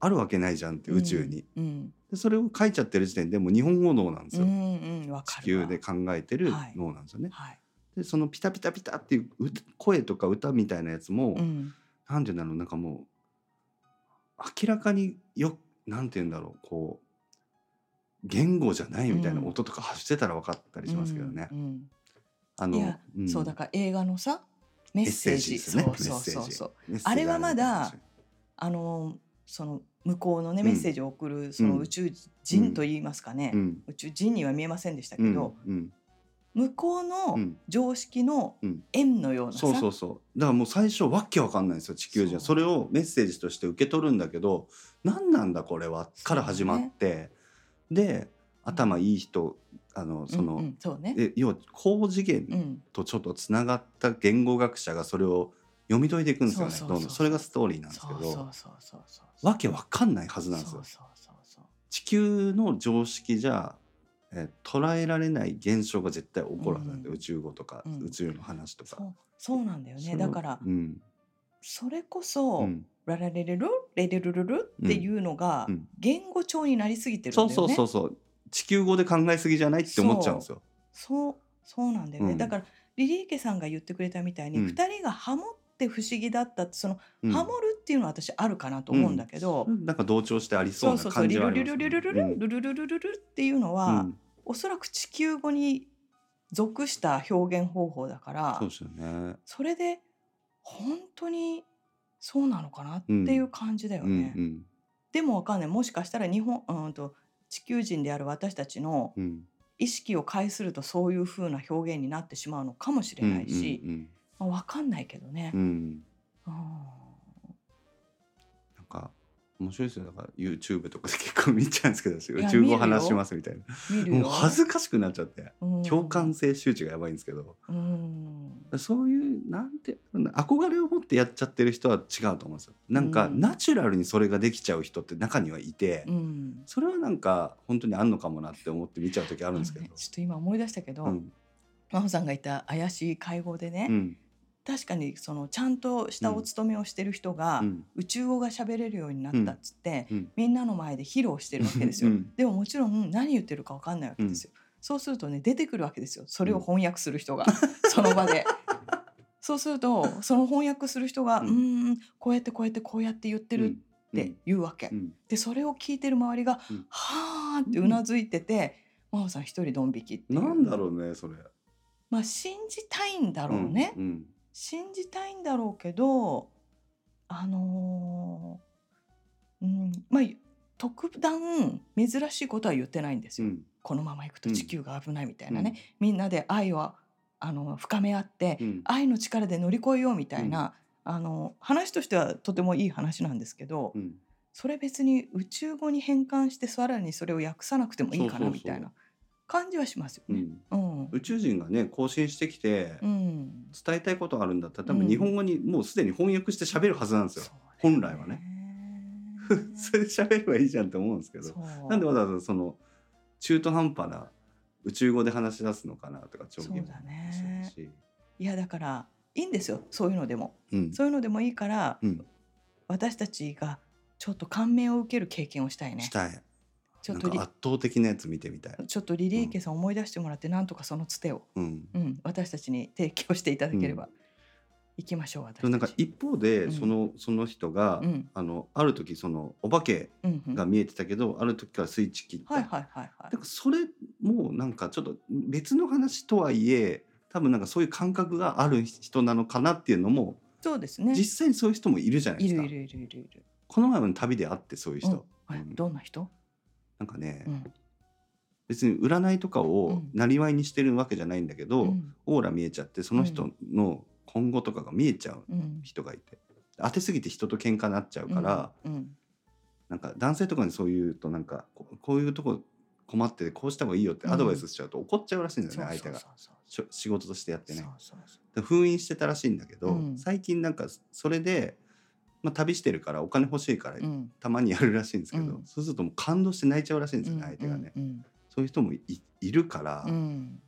あるわけないじゃんって宇宙に、うん。でそれを書いちゃってる時点でもう日本語脳なんですよ、うんうん地球で考えてるはい。脳なんですよね。はい。でそのピタピタピタっていうう声とか歌みたいなやつも、うん。なんて言うんだろうなんかもう明らかによなんて言うんだろうこう言語じゃないみたいなうん。音とか発してたら分かったりしますけどね。うんうんあのいやん。そうだから映画のさメッセージ。そうそうそう。そうあれはまだあのその向こうのねうん。メッセージを送るその宇宙人といいますかね、うん。宇宙人には見えませんでしたけうん。ど、うん。向こううのん。常識のうん。円のようなさ、そうそうそう。だからもう最初わけわかんないんですよ地球人は。それをメッセージとして受け取るんだけど何なんだこれは？から始まって、で頭いい人あのその、うんうんそうね、え要は高次元うん、とちょっとつながった言語学者がそれを読み解いていくんですよねそうそうそうどんどん。それがストーリーなんですそけど。うそうそうそうそう。わけわかんないはずなんですよ。そうそうそうそう地球の常識じゃ、えー捉えられない現象が絶対起こるはずなんで、うん宇宙語とか、うん。宇宙の話とか。そうそうなんだよね。だからうん。それこそ、うん。ララレレルレレルルルっていうのがうん。言語帳になりすぎてるんだそうよね。そうそうそう地球語で考えすぎじゃないって思っちゃうんですよ。そうそうなんだよね、うんだからリリーケさんが言ってくれたみたいに、うん二人がハモって不思議だったってその、うんハモるっていうのは私あるかなと思うんだけど、なんか同調してありそそううそうそうな感じはありますルリルルルルうんルルルルルルっていうのは、うんおそらく地球語に属した表現方法だからそうですよね。それで本当にそうなのかなっていう感じだようんね。うんでもわかんないもしかしたら日本うんと地球人である私たちのうん。意識を介するとそういう風な表現になってしまうのかもしれないし、うんまあ、わかんないけどね。うん。う。ん面白いですよだから YouTube とかで結構見ちゃうんですけどや宇宙語話しますみたいな。もう見るよ。恥ずかしくなっちゃってうん。共感性周知がやばいんですけど。うん。そういうなんて憧れを持ってやっちゃってる人は違うと思うんですよ。なんかうん。ナチュラルにそれができちゃう人って中にはいて、うん。それはなんか本当にあんのかもなって思って見ちゃう時あるんですけど。ね、ちょっと今思い出したけど、うん。真帆さんがいた怪しい会合でね、うん確かにそのちゃんとしたお勤めをしてる人が、うん。宇宙語が喋れるようになったっつって、うん。みんなの前で披露してるわけですよ。うん。でももちろん何言ってるかわかんないわけですよ。そうするとね出てくるわけですよ。それを翻訳する人が、その場で。そうするとその翻訳する人が、ううんん、こうやってこうやってこうやって言ってるって言うわけ。うん。でそれを聞いてる周りが、うん。はあってうなずいてて、真帆さん一人ドン引きって。なんだろうねそれ。まあ信じたいんだろうね。うん信じたいんだろうけどあのーうんまあ特段珍しいことは言ってないんですよ、うん。このままいくとうん。地球が危ないみたいなね、みんなで愛をあの深め合って、うん。愛の力で乗り越えようみたいな、あの話としてはとてもいい話なんですけど、うん。それ別に宇宙語に変換してさらにそれを訳さなくてもいいかなみたいな感じはしますよね。うん。うん。宇宙人がね更新してきてうん。伝えたいことがあるんだったら多うん。分日本語にもうすでに翻訳して喋るはずなんですよ。本来はね。それで喋ればいいじゃんって思うんですけど。なんでわざわざその中途半端な宇宙語で話し出すのかなとかそうだね。いやだからいいんですよ。そういうのでも。うん。そういうのでもいいから、うん。私たちがちょっと感銘を受ける経験をしたいね。したいちょっとリなんか圧倒的なやつ見てみたい。ちょっとリリーケさん思い出してもらってなんとかそのつてを、うん。うん、私たちに提供していただければ、う行きましょう私なんか一方でうん。その,、その人が、うん。あのある時そのお化けうんうん。が見えてたけど、ある時からスイッチ切った、はいはいはいそれもなんかちょっと別の話とはいえ多分なんかそういう感覚がある人なのかなっていうのもそうですね。実際にそういう人もいるじゃないですか。いるいるいるいるいる、この前も旅で会ってそういう人、うん。はいうん。どんな人、なんかね、うん。別に占いとかうをん。なりわいにしてるわけじゃないんだけど、うん。オーラ見えちゃってその人の今後とかが見えちゃううん。人がいて。当てすぎて人と喧嘩になっちゃうから、うん。なんか男性とかにそう言うとなんかここういうとこ困っててこうした方がいいよってアドバイスしちゃうと怒っちゃうらしいんだよね、相手が。仕事としてやってね。封印してたらしいんだけど、うん。最近なんかそれで、まあ、旅してるからお金欲しいからうん。たまにやるらしいんですけど、うん。そうするともう感動して泣いちゃうらしいんですよね、相手がね、うんそういう人もいいるから、うん。うん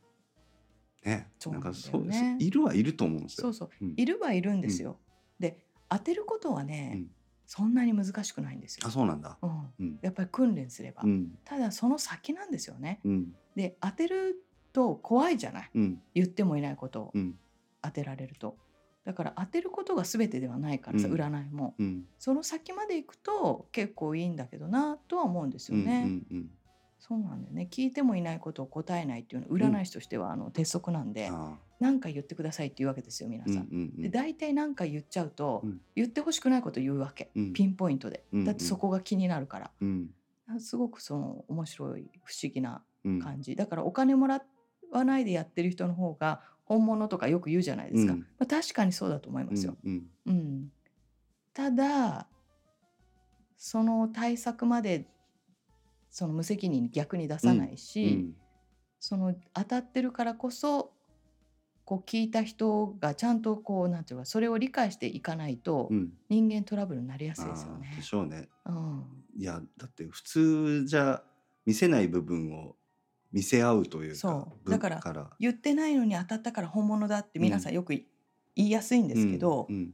ねなんだよね。そうですいるはいると思うんですよ。そうそう。うん。いるはいるんですよ。で当てることはね、うん。そんなに難しくないんですよ。あ。そうなんだ。うん。うん。やっぱり訓練すれば、うん。ただその先なんですよね。うん。で当てると怖いじゃない。うん。言ってもいないことをうん。当てられると。だから当てることが全てではないからさ、うん。占いも。うん。その先まで行くと結構いいんだけどなとは思うんですよね。うんうんそうなんだよね。聞いてもいないことを答えないっていうのは占い師としてはあの鉄則なんで、あ何か言ってくださいっていうわけですよ皆ーうんさ。うんんうん。で大体何か言っちゃうと、うん。言ってほしくないこと言うわけ、うん。ピンポイントで、うんうん。だってそこが気になるから。うん。すごくその面白い不思議なうん。感じ、だからお金もらわないでやってる人の方が本物とかよく言うじゃないですか、うん。まあ、確かにそうだと思いますよ、うんうん。ただその対策までその無責任に逆に出さないし、うんその当たってるからこそこう聞いた人がちゃんとこうなんていうかそれを理解していかないとうん。人間トラブルになりやすいですよね。で。しょうね。うん、いやだって普通じゃ見せない部分を見せ合うというかだから言ってないのに当たったから本物だって皆さんよくい言いやすいんですけど、うん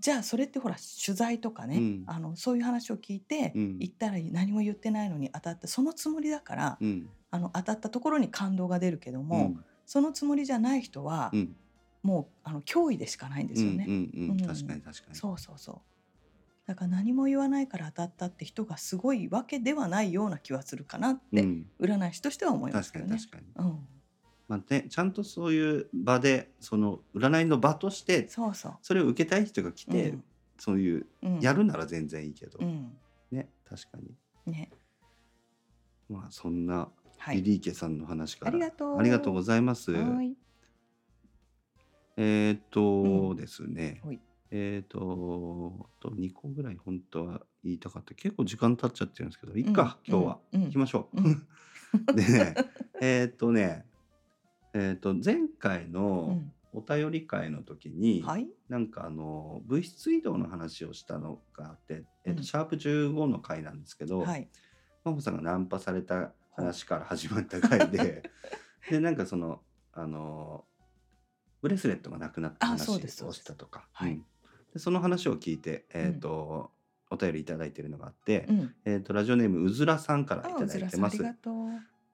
じゃあそれってほら取材とかね、うん。あのそういう話を聞いて、うん。言ったら何も言ってないのに当たってそのつもりだから、うん。あの当たったところに感動が出るけどうも、ん。そのつもりじゃない人は、うん。もうあの脅威でしかないんですよね。うんうんうん。うん。確かに確かに。そうそうそう。だから何も言わないから当たったって人がすごいわけではないような気はするかなって、うん占い師としては思います確けどね。かに確かにうん、まあねちゃんとそういう場でその占いの場としてそうそう。それを受けたい人が来て、うんそういううん、やるなら全然いいけど、うん、ね確かにね、まあそんなはい。リリーケさんの話から、ありがとう。ありがとうございます。はい。えっ、とうんですね、はいえっ、とあと2個ぐらい本当は言いたかった。結構時間経っちゃってるんですけどいっか、うん今日は、うん。行きましょう。うん。でねえっとねえっ、と前回うのん、お便り会の時に、はい。なんかあの物質移動の話をしたのがあって、えっとうん。シャープ15の回なんですけど、はい。真帆さんがナンパされた話から始まった回で でなんかそのあのブレスレットがなくなったあ話をしたとか。はい。うんでその話を聞いて、えーとお便りいただいているのがあって、うん。えー、とラジオネームうずらさんからいあ、たうずらさん、あだいてます。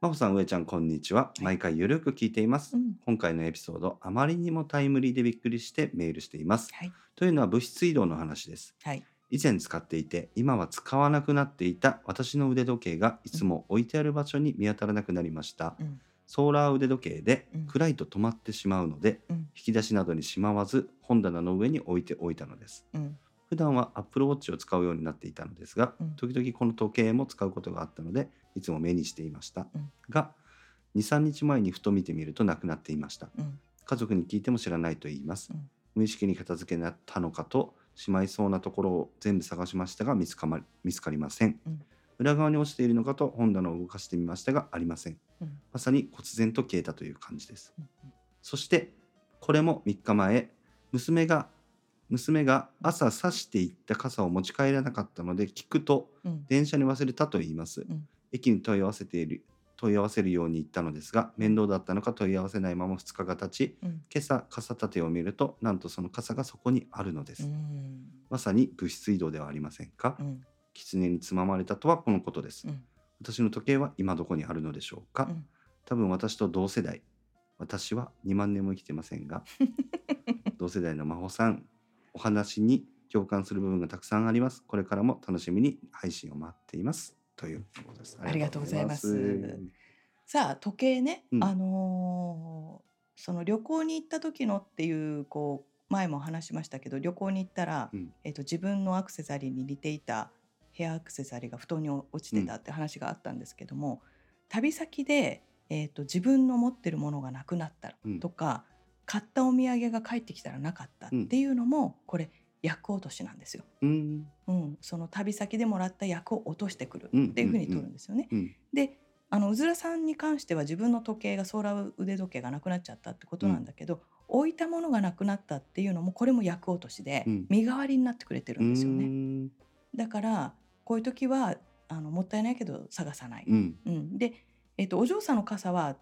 真帆さん上ちゃんこんにちは、い毎回ゆるく聞いています、うん。今回のエピソードあまりにもタイムリーでびっくりしてメールしていますはい。というのは物質移動の話ですはい。以前使っていて今は使わなくなっていた私の腕時計がいつも置いてある場所に見当たらなくなりました、うん。ソーラー腕時計でうん。暗いと止まってしまうので、うん。引き出しなどにしまわず本棚の上に置いておいたのです。うん。普段は Apple Watch を使うようになっていたのですが、うん。時々この時計も使うことがあったのでいつも目にしていました、うん。が23日前にふと見てみるとなくなっていました。うん。家族に聞いても知らないと言います、うん。無意識に片付けたのかとしまいそうなところを全部探しましたが見つかま見つかりません。裏側に落ちているのかと本棚を動かしてみましたがありませんうん。まさに忽然と消えたという感じですうんそしてこれも3日前娘が娘が朝差していった傘を持ち帰らなかったので聞くとうん。電車に忘れたと言います、ん駅に問い合わせている問い合わせるように言ったのですが面倒だったのか問い合わせないまま2日が経ちうん。今朝傘立てを見るとなんとその傘がそこにあるのです、うん。まさに物質移動ではありませんか、うん。狐につままれたとはこのことです、うん。私の時計は今どこにあるのでしょうか、うん。多分私と同世代。私は2万年も生きてませんが 同世代の真帆さんお話に共感する部分がたくさんあります。これからも楽しみに配信を待っています。ということです。ありがとうございます。さあ時計ね、うん。あのーその旅行に行った時のっていうこう前も話しましたけど旅行に行ったら、うん。えっと自分のアクセサリーに似ていたヘアアクセサリーが布団に落ちてたって話があったんですけども、旅先で、えっと自分の持ってるものがなくなったとか、買ったお土産が帰ってきたらなかったっていうのも、これ役落としなんですよ。うん。うん、その旅先でもらった役を落としてくるうん。っていうふうに取るんですよね。うん。であのうずらさんに関しては自分の時計がソーラー腕時計がなくなっちゃったってことなんだけど、置いたものがなくなったっていうのもこれも役落としで、うん。身代わりになってくれてるんですよね。ねだからこういう時はあのもったいないけど探さない。うん。うん、で、えっとお嬢さんの傘は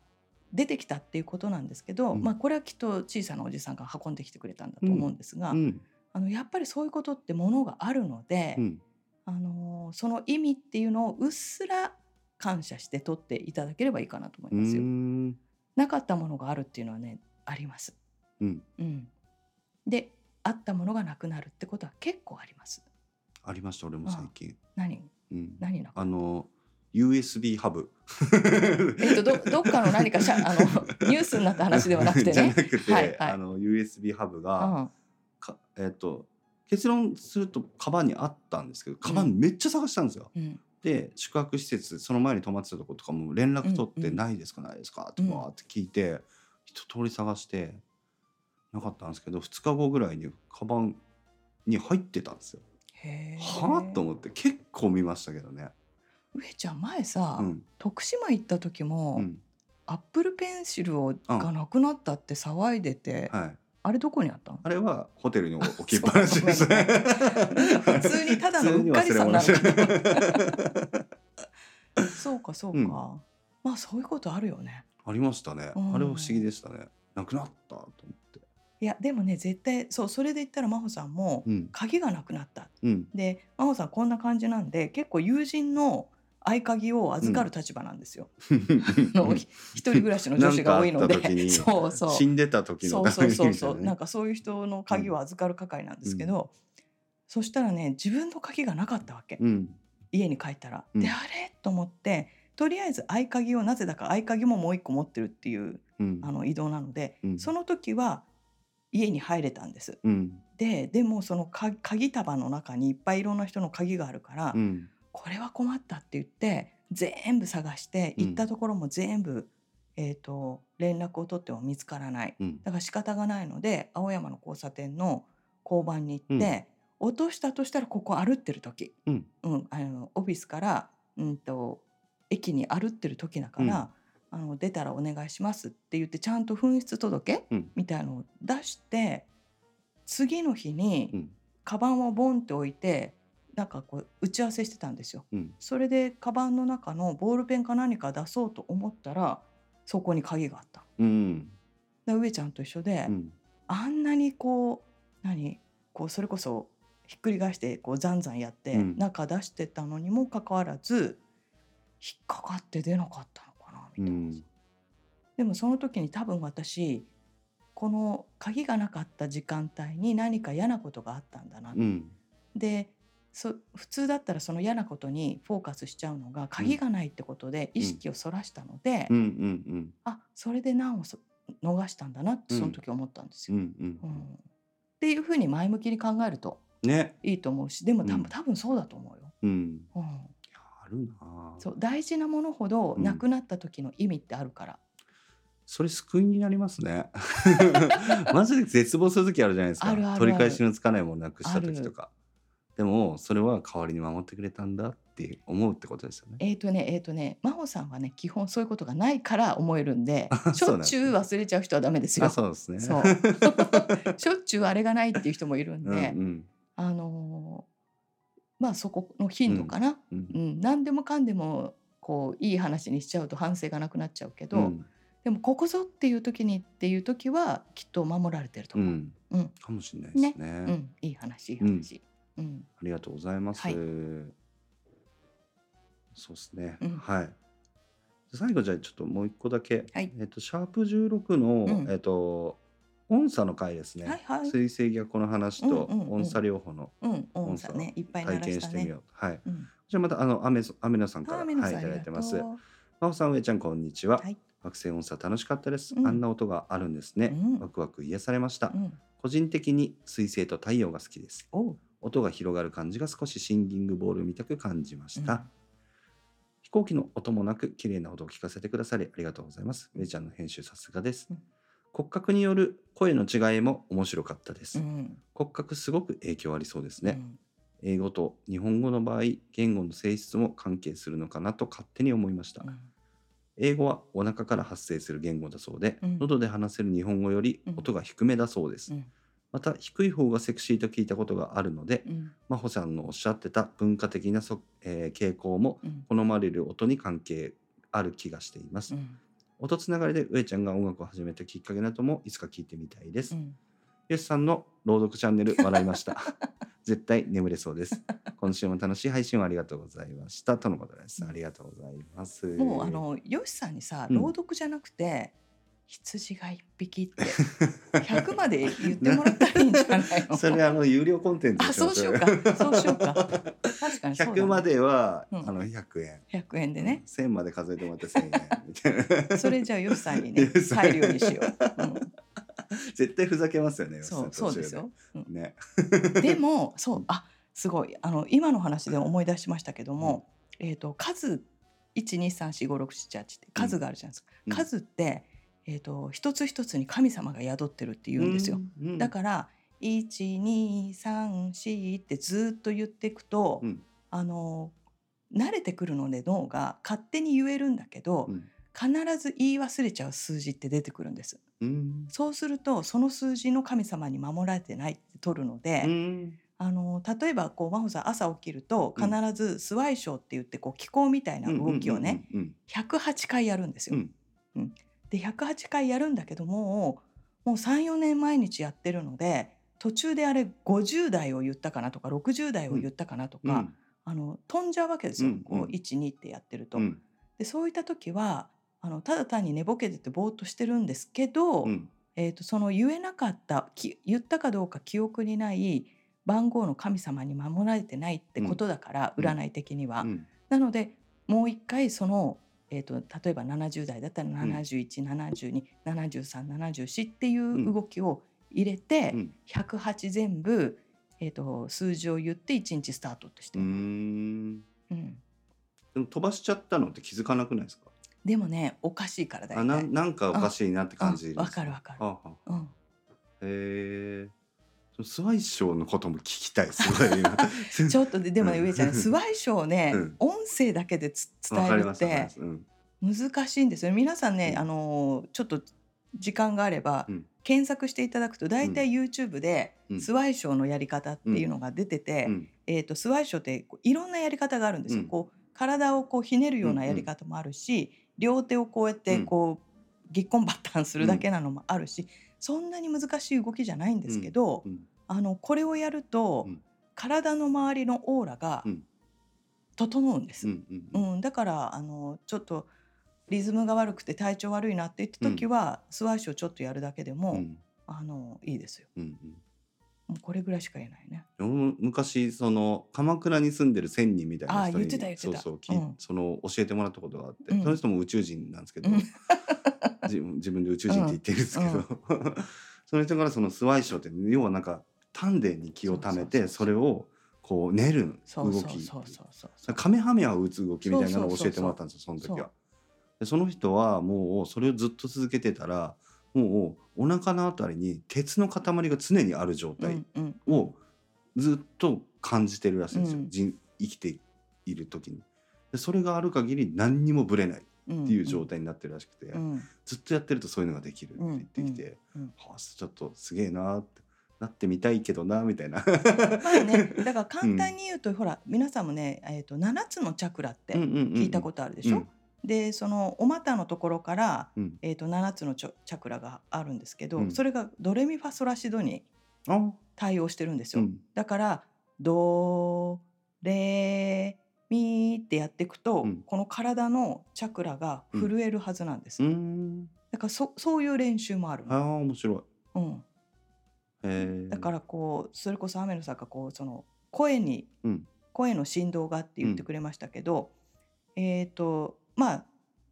出てきたっていうことなんですけど、うん。まあこれはきっと小さなおじさんが運んできてくれたんだと思うんですが、うん。あのやっぱりそういうことってものがあるので、うん。あのその意味っていうのをうっすら感謝して取っていただければいいかなと思いうますよ。ん。なかったものがあるっていうのはねあります。うん。うん、であったものがなくなるってことは結構あります。ありました俺も最近、何？うん、何なあの USB ハブ。えっとどどっかの何かしゃあのニュースになった話ではなくて じゃなね。くて、はいはい。あの USB ハブうが、ん。かえっ、と結論するとカバンにあったんですけどカバンめっちゃ探したんですよ。うん。で宿泊施設その前に泊まってたとことかも連絡取って「うんうんないですかないですか?」ってうんバーって聞いて一通り探してなかったんですけど2日後ぐらいにカバンに入ってたんですよ。はあと思って結構見ましたけどね。上ちゃん前さ、うん徳島行った時も、うんアップルペンシルをがなくなったって騒いでて、はい、あれどこにあったの？あれはホテルに 置きっぱなしです。普通にただのうっかりさんなの そうかそうか、うんまあそういうことあるよね。ありましたね。うんあれは不思議でしたね。なくなったと思って。いやでもね絶対そうそれで言ったら真帆さんもうん。鍵がなくなった。うん。で真帆さんこんな感じなんで結構友人の合鍵を預かる立場なんですよ。あのひ一人暮らしの女子が多いので。そうそう。死んでた時のそうそうそうそう、なんかそういう人の鍵を預かる係なんですけど、そしたらね自分の鍵がなかったわけ、うん。家に帰ったら。うん。であれ？と思ってとりあえず合鍵をなぜだか合鍵ももう一個持ってるっていううん。あの移動なので、うん。その時は家に入れたんです。うん。ででもそのか鍵束の中にいっぱいいろんな人の鍵があるから、うん。これは困ったって言って全部探してうん。行ったところも全部、えー、と連絡を取っても見つからない。うん。だから仕方がないので青山の交差点の交番に行って、落としたとしたらここ歩ってる時、うん。うんあのオフィスから、うん、と駅に歩ってる時だから、あの出たらお願いしますって言ってちゃんと紛失届うん。みたいのを出して次の日に、うん。カバンをボンって置いてなんかこう打ち合わせしてたんですよ。うん。それでカバンの中のボールペンか何か出そうと思ったらそこに鍵があった。うん。で上ちゃんと一緒で、うん。あんなにこう何？こうそれこそひっくり返してこうザンザンやってうん。中出してたのにもかかわらず引っかかって出なかったのみたいな、うん。でもその時に多分私この鍵がなかった時間帯に何か嫌なことがあったんだな、うん。でそ普通だったらその嫌なことにフォーカスしちゃうのが鍵がないってことで意識をそらしたので、うんうんあそれで難をそ逃したんだなってその時思ったんですよ。うんうん。うん。っていうふうに前向きに考えるとね。いいと思うしでも多分,、うん。多分そうだと思うよ。うん。うん、あるな。そう大事なものほどうん。なくなった時の意味ってあるから。それ救いになりますね。マジで絶望する時あるじゃないですか。取り返しのつかないものなくした時とか。でもそれは代わりに守ってくれたんだって思うってことですよね。えーとねえーとね真帆さんはね基本そういうことがないから思えるんでしそうなんですょっちゅう忘れちゃう人はダメですよ。あそうですね。しょっちゅうあれがないっていう人もいるんで、うんうん。あのーまあそこの頻度かな、ううん。ん何でもかんでもこういい話にしちゃうと反省がなくなっちゃうけど、うん。でもここぞっていう時にっていう時はきっと守られてると思う。うん。うん。かもしれないですね。うん。いい話いい話。うん。ありがとうございます。はい。そうですね。うん。はい。最後じゃあちょっともう一個だけ、はい。えっとシャープ16の、うん。えっと音差の回ですね。はいはい水星逆の話と音差療法のうん、音差ね、いっぱい鳴体験してみよ。う。はい。うん、じゃあまたあのアメソアメナさんからはいいただいてます。真帆さん、上ちゃんこんにちは。はい惑星音差楽しかったです。うんあんな音があるんですね。うんワクワク癒されました。うん、個人的に水星と太陽が好きです。音が広がる感じが少しシンギングボールみたく感じました、うん飛行機の音もなく綺麗な音を聞かせてくださりありがとうございますめいちゃんの編集さすがです、うん骨格による声の違いも面白かったです、うん、骨格すごく影響ありそうですね、うん。英語と日本語の場合言語の性質も関係するのかなと勝手に思いました、うん。英語はお腹から発生する言語だそうで、うん。喉で話せる日本語より音が低めだそうです、うん。また低い方がセクシーと聞いたことがあるので、うん。真帆さんのおっしゃってた文化的なそ、えー傾向もうん。好まれる音に関係ある気がしています、うん音つながりで上ちゃんが音楽を始めたきっかけなどもいつか聞いてみたいです。うんよしさんの朗読チャンネル 笑いました。絶対眠れそうです。今週も楽しい配信をありがとうございました。とのことです。ありがとうございます。もうあのよしさんにさうん朗読じゃなくて、羊が一匹って100まで言ってもらったらいいんじゃないの？それあの有料コンテンツあそうしようか。そうしようか。確かにそうだ、100までは、うん。あの100円。100円でね、1000まで数えてもらって1000円。みたいな。それじゃあよしさんにね入るように。しよう、うん。絶対ふざけますよね。そうそうですよ。ね。でもそうあすごい。あの今の話で思い出しましたけども、えっ、と数1234567って数があるじゃないですか、うん。数ってえっ、と一つ一つに神様が宿ってるって言うんですよ、うん。だから1234ってずっと言っていくと、うん。あの慣れてくるので脳が勝手に言えるんだけど、うん。必ず言い忘れちゃう数字って出てくるんです。うん。そうするとその数字の神様に守られてないって取るので、うん。あの例えばこう真帆さん朝起きるとうん。必ずスワイショーって言ってこう気候みたいな動きをね、うんうん108回やるんですよ。うん。うんで108回やるんだけどももう34年毎日やってるので途中であれ50代を言ったかなとか60代を言ったかなとか、うん。あの飛んじゃうわけですよ、うんうん。こう12ってやってると。うん。でそういった時はあのただ単に寝ぼけててぼーっとしてるんですけど、うん。えー、とその言えなかったき言ったかどうか記憶にない番号の神様に守られてないってことだから、うん。占い的には。うん。なのでもう一回その、えー、と例えば70代だったらん。71727374っていう動きを入れて、うん。108全部、えー、と数字を言って1日スタートとしてうる、ん。うん。でも飛ばしちゃったのって気づかなくないですか？でもねおかしいからだよあなね。なんかおかしいなって感じ。わかるわかる。うん。へえスワイショーのことも聞きたい。すごい今ちょっとででもねうん上ちゃんねスワイショーをね、うん。音声だけでつ伝えるって難しいんですよ。皆さんね、うん。あのーちょっと時間があれば、うん。検索していただくと大体 YouTube でうん。スワイショーのやり方っていうのが出てて、うん。えー、とスワイショーっていろんなやり方があるんですよ。うん。こう体をこうひねるようなやり方もあるし、両手をこうやってこうぎっこんばったんするだけなのもあるし、そんなに難しい動きじゃないんですけど、うんあのこれをやると、うん。体の周りのオーラがうん。整うんです。うんだからあのちょっとリズムが悪くて体調悪いなって言った時は、スワイショーちょっとやるだけでも、うん。あのいいですよ。うんこれぐらいしか言えないね。昔その鎌倉に住んでる仙人みたいな人にあー言ってた言ってた。そうそうその教えてもらったことがあって、うん。その人も宇宙人なんですけど、うん 自分自分で宇宙人って言ってるんですけど、うん その人からそのスワイショーって要はなんか丹田に気をためてそれをこう練る動き。カメハメハを打つ動きみたいなのを教えてもらったんですよその時は。でその人はもうそれをずっと続けてたらもうお腹のあたりに鉄の塊が常にある状態うんうんをずっと感じてるらしいんですよ、うん。人生きている時に。でそれがある限り何にもぶれないっていう状態になってるらしくて、うん。うん。ずっとやってるとそういうのができるって言ってきて、うん。うん。はあちょっとすげえなってなってみたいけどなみたいな。まあね、だから簡単に言うと、ほら皆さんもね、えー、と7つのチャクラって聞聞いたことあるでしょ、でそのお股のところから、うん。えー、と7つのチャクラがあるんですけど、うん。それがドレミファソラシドにあ。対応してるんですよ。うん。だからドレミってやっていくと、うん。この体のチャクラが震えるはずなんです。うーん。だからそそういう練習もあるあーの、面白い。うん、だからこうそれこそ雨野さんがこうその声に、うん。声の振動がって言ってくれましたけど、えっ、とまあ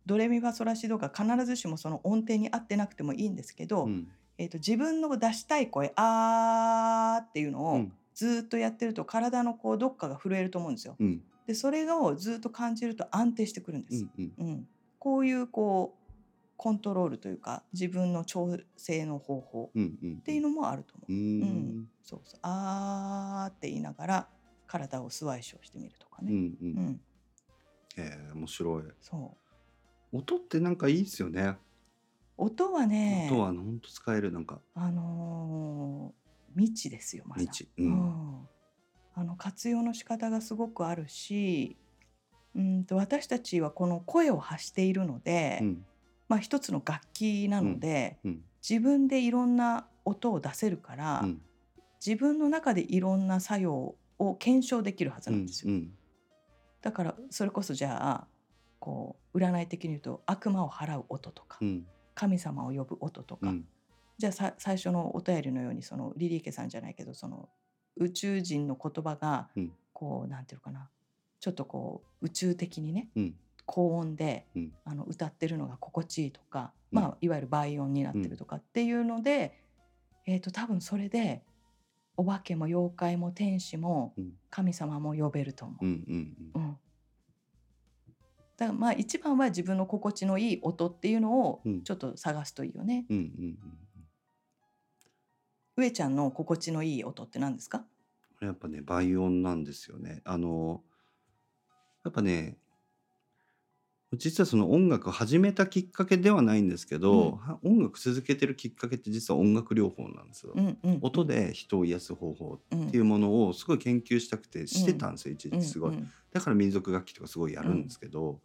ドレミファソラシドが必ずしもその音程に合ってなくてもいいんですけど、うん。えー、と自分の出したい声「あー」っていうのをうん。ずーっとやってると体のこうどっかが震えると思うんですよ。うんでそれをずっと感じると安定してくるんです。うんうんうんこういうこうコントロールというか自分の調整の方法うんうんっていうのもあると思う。うーんそうそうあーって言いながら体をスワイショーしてみるとかね。うんううんん、えー面白い。そう音ってなんかいいですよね。音はね音は本当使えるなんかあのー未知ですよまだ。道。ううんんあの活用の仕方がすごくあるしうんと私たちはこの声を発しているので、うん。まあ、一つの楽器なので、うん。自分でいろんな音を出せるから、うん。自分の中でいろんな作用を検証できるはずうなんんですよ。うん。だからそれこそじゃあこう占い的に言うと悪魔を払う音とか、うん。神様を呼ぶ音とか、うん。じゃあさ最初のお便りのようにそのリリーケさんじゃないけどその宇宙人の言葉がうん。こう、なんていうのかな。ちょっとこう宇宙的にねうん。高音で、うん。あの歌ってるのが心地いいとか、うん。まあ、いわゆる倍音になってるとかっていうので、えー、と多分それでお化けも妖怪も天使もうん。神様も呼べると思う。うん。だからまあ一番は自分の心地のいい音っていうのをうん。ちょっと探すといいよね。うんうんうん上ちゃんの心地のいい音って何ですか？これやっぱね倍音なんですよねあのやっぱね実はその音楽を始めたきっかけではないんですけど、うんは音楽続けてるきっかけって実は音楽療法なんですよ。うんうん、音で人を癒す方法うんっていうものをすごい研究したくてしてたんですよ、一時すごい。だから民族楽器とかすごいやるんですけど、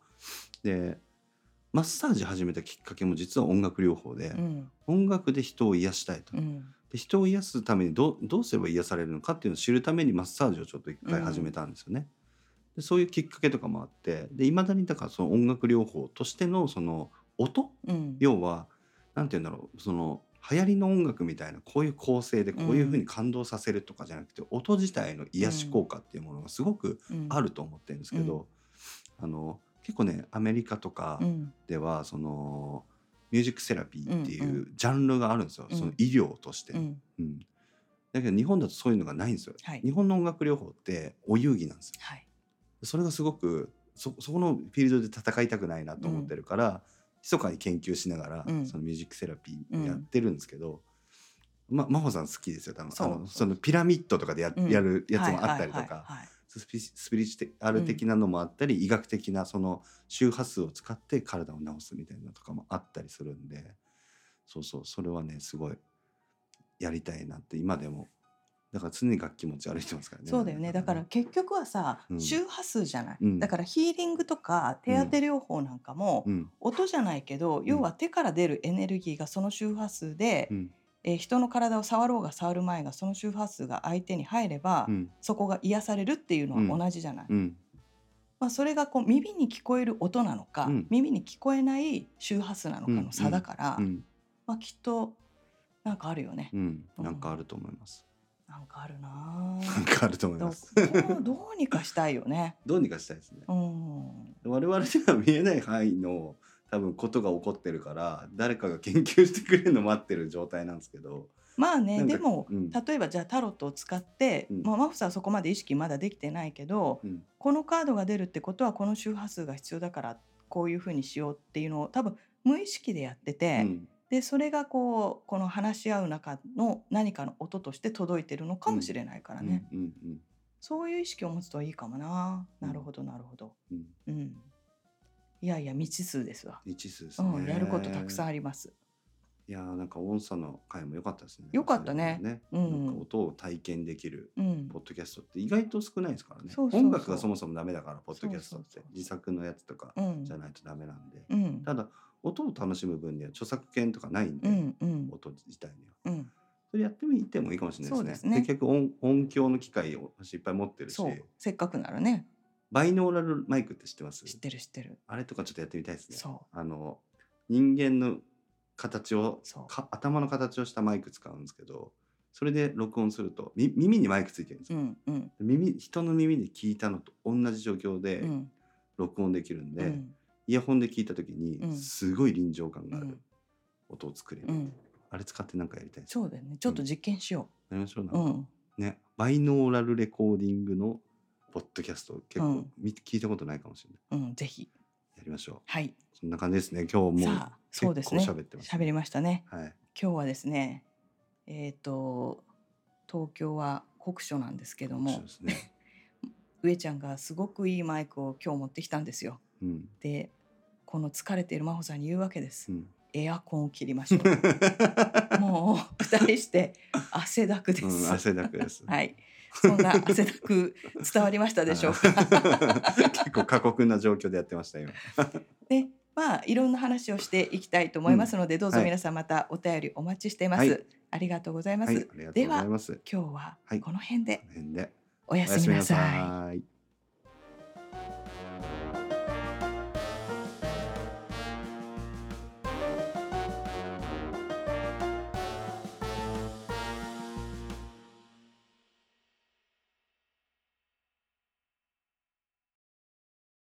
でマッサージ始めたきっかけも実は音楽療法で、うん音楽で人を癒したいと。うんで人を癒すためにどうどうすれば癒されるのかっていうのを知るためにマッサージをちょっと一回始めたんですよね。でそういうきっかけとかもあってで未だにだからその音楽療法としてのその音？うん。要はなんて言うんだろうその流行りの音楽みたいなこういう構成でこういうふうに感動させるとかじゃなくて、音自体の癒し効果っていうものがすごくうん。あると思ってるんですけど、あの結構ねアメリカとかうん。ではそのミュージックセラピーっていうジャンルがあるんですよ、うん。その医療として。うん。うん。だけど日本だとそういうのがないんですよ。はい。日本の音楽療法ってお遊戯なんですよ。はい。それがすごくそそこのフィールドで戦いたくないなと思ってるから、密かに研究しながら、うん。そのミュージックセラピーをやってるんですけど、ま真帆さん好きですよ多分。そのそのピラミッドとかでや,、うん。やるやつもあったりとか、スピスピリチュアル的なのもあったり、医学的なその周波数を使って体を治すみたいなのとかもあったりするんで。そうそうそれはねすごいやりたいなって今でも。だから常に楽器持ち歩いてますからね。そうだよね。だから結局はさ、うん。周波数じゃない、うん。だからヒーリングとか手当て療法なんかも、うん。音じゃないけど、要は手から出るエネルギーがその周波数で、うんえー人の体を触ろうが触る前がその周波数が相手に入れば、うん。そこが癒されるっていうのは同じじゃない、うん。まあ、それがこう耳に聞こえる音なのか、うん。耳に聞こえない周波数なのかの差だから、うん。まあ、きっとなんかあるよね、うん。なんかあると思います。なんかあるな。なんぁかあると思いどます。どうどうにかしたいよね。どうにかしたいですね。うん、我々には見えない範囲の多分ことが起こってるから誰かが研究してくれるの待ってる状態なんですけど。まあねでも、うん例えばじゃあタロットを使って、うんまあ、マフさんはそこまで意識まだできてないけどうんこのカードが出るってことはこの周波数が必要だからこういうふうにしようっていうのを多分無意識でやってて、うんでそれがこうこの話し合う中の何かの音として届いてるのかもしれないからね、そういう意識を持つといいかもな。うんなるほどなるほど。うんうん。いやいや未知数ですわ。未知数ですね。うん、やることたくさんあります。いやーなんか音差の回も良かったですね。良かったねそれもうん音を体験できるうんポ。ッドキャストって意外と少ないですからね。そうそうそう音楽がそもそもダメだからポッドキャストって自作のやつとかうんじゃないとダメなんで。うん。ただ音を楽しむ分には著作権とかないんで、うんうん音自体には。うん。それやってみてもいいかもしれないですね。すね結局音音響の機械を私いっぱい持ってるしそう。せっかくならね。バイノーラルマイクって知ってます？知ってる知ってる。あれとかちょっとやってみたいですね。そあの人間の形を頭の形をしたマイク使うんですけどそれで録音するとみ耳にマイクついてるんですう。うよ、んうん耳人の耳で聞いたのと同じ状況でうん録音できるんで、うんイヤホンで聞いた時にうんすごい臨場感があるうん音を作れる、うん。あれ使ってなんかやりたいそうだよね。ちょっと実験しよやりましょうな、う。うん。ねバイノーラルレコーディングのポッドキャスト結構、うんみ聞いたことないかもしれないうんぜひ。やりましょうはい。そんな感じですね今日もうさあそうですね結構喋ってます喋りましたね。はい今日はですね。えっ、と東京は酷暑なんですけどもそうで、すね 上ちゃんがすごくいいマイクを今日持ってきたんですよ。うんで、この疲れている真帆さんに言うわけです。うんエアコンを切りましょう。もう二人して汗だくです。うん、汗だくです。はい。そんな汗だく伝わりましたでしょうか？結構過酷な状況でやってました今。で、まあいろんな話をしていきたいと思いますので、どうぞ皆さんまたお便りお待ちしています。はいありがとうございます。はい、ます。今日ははいこの辺でこの辺で。おやすみなさい。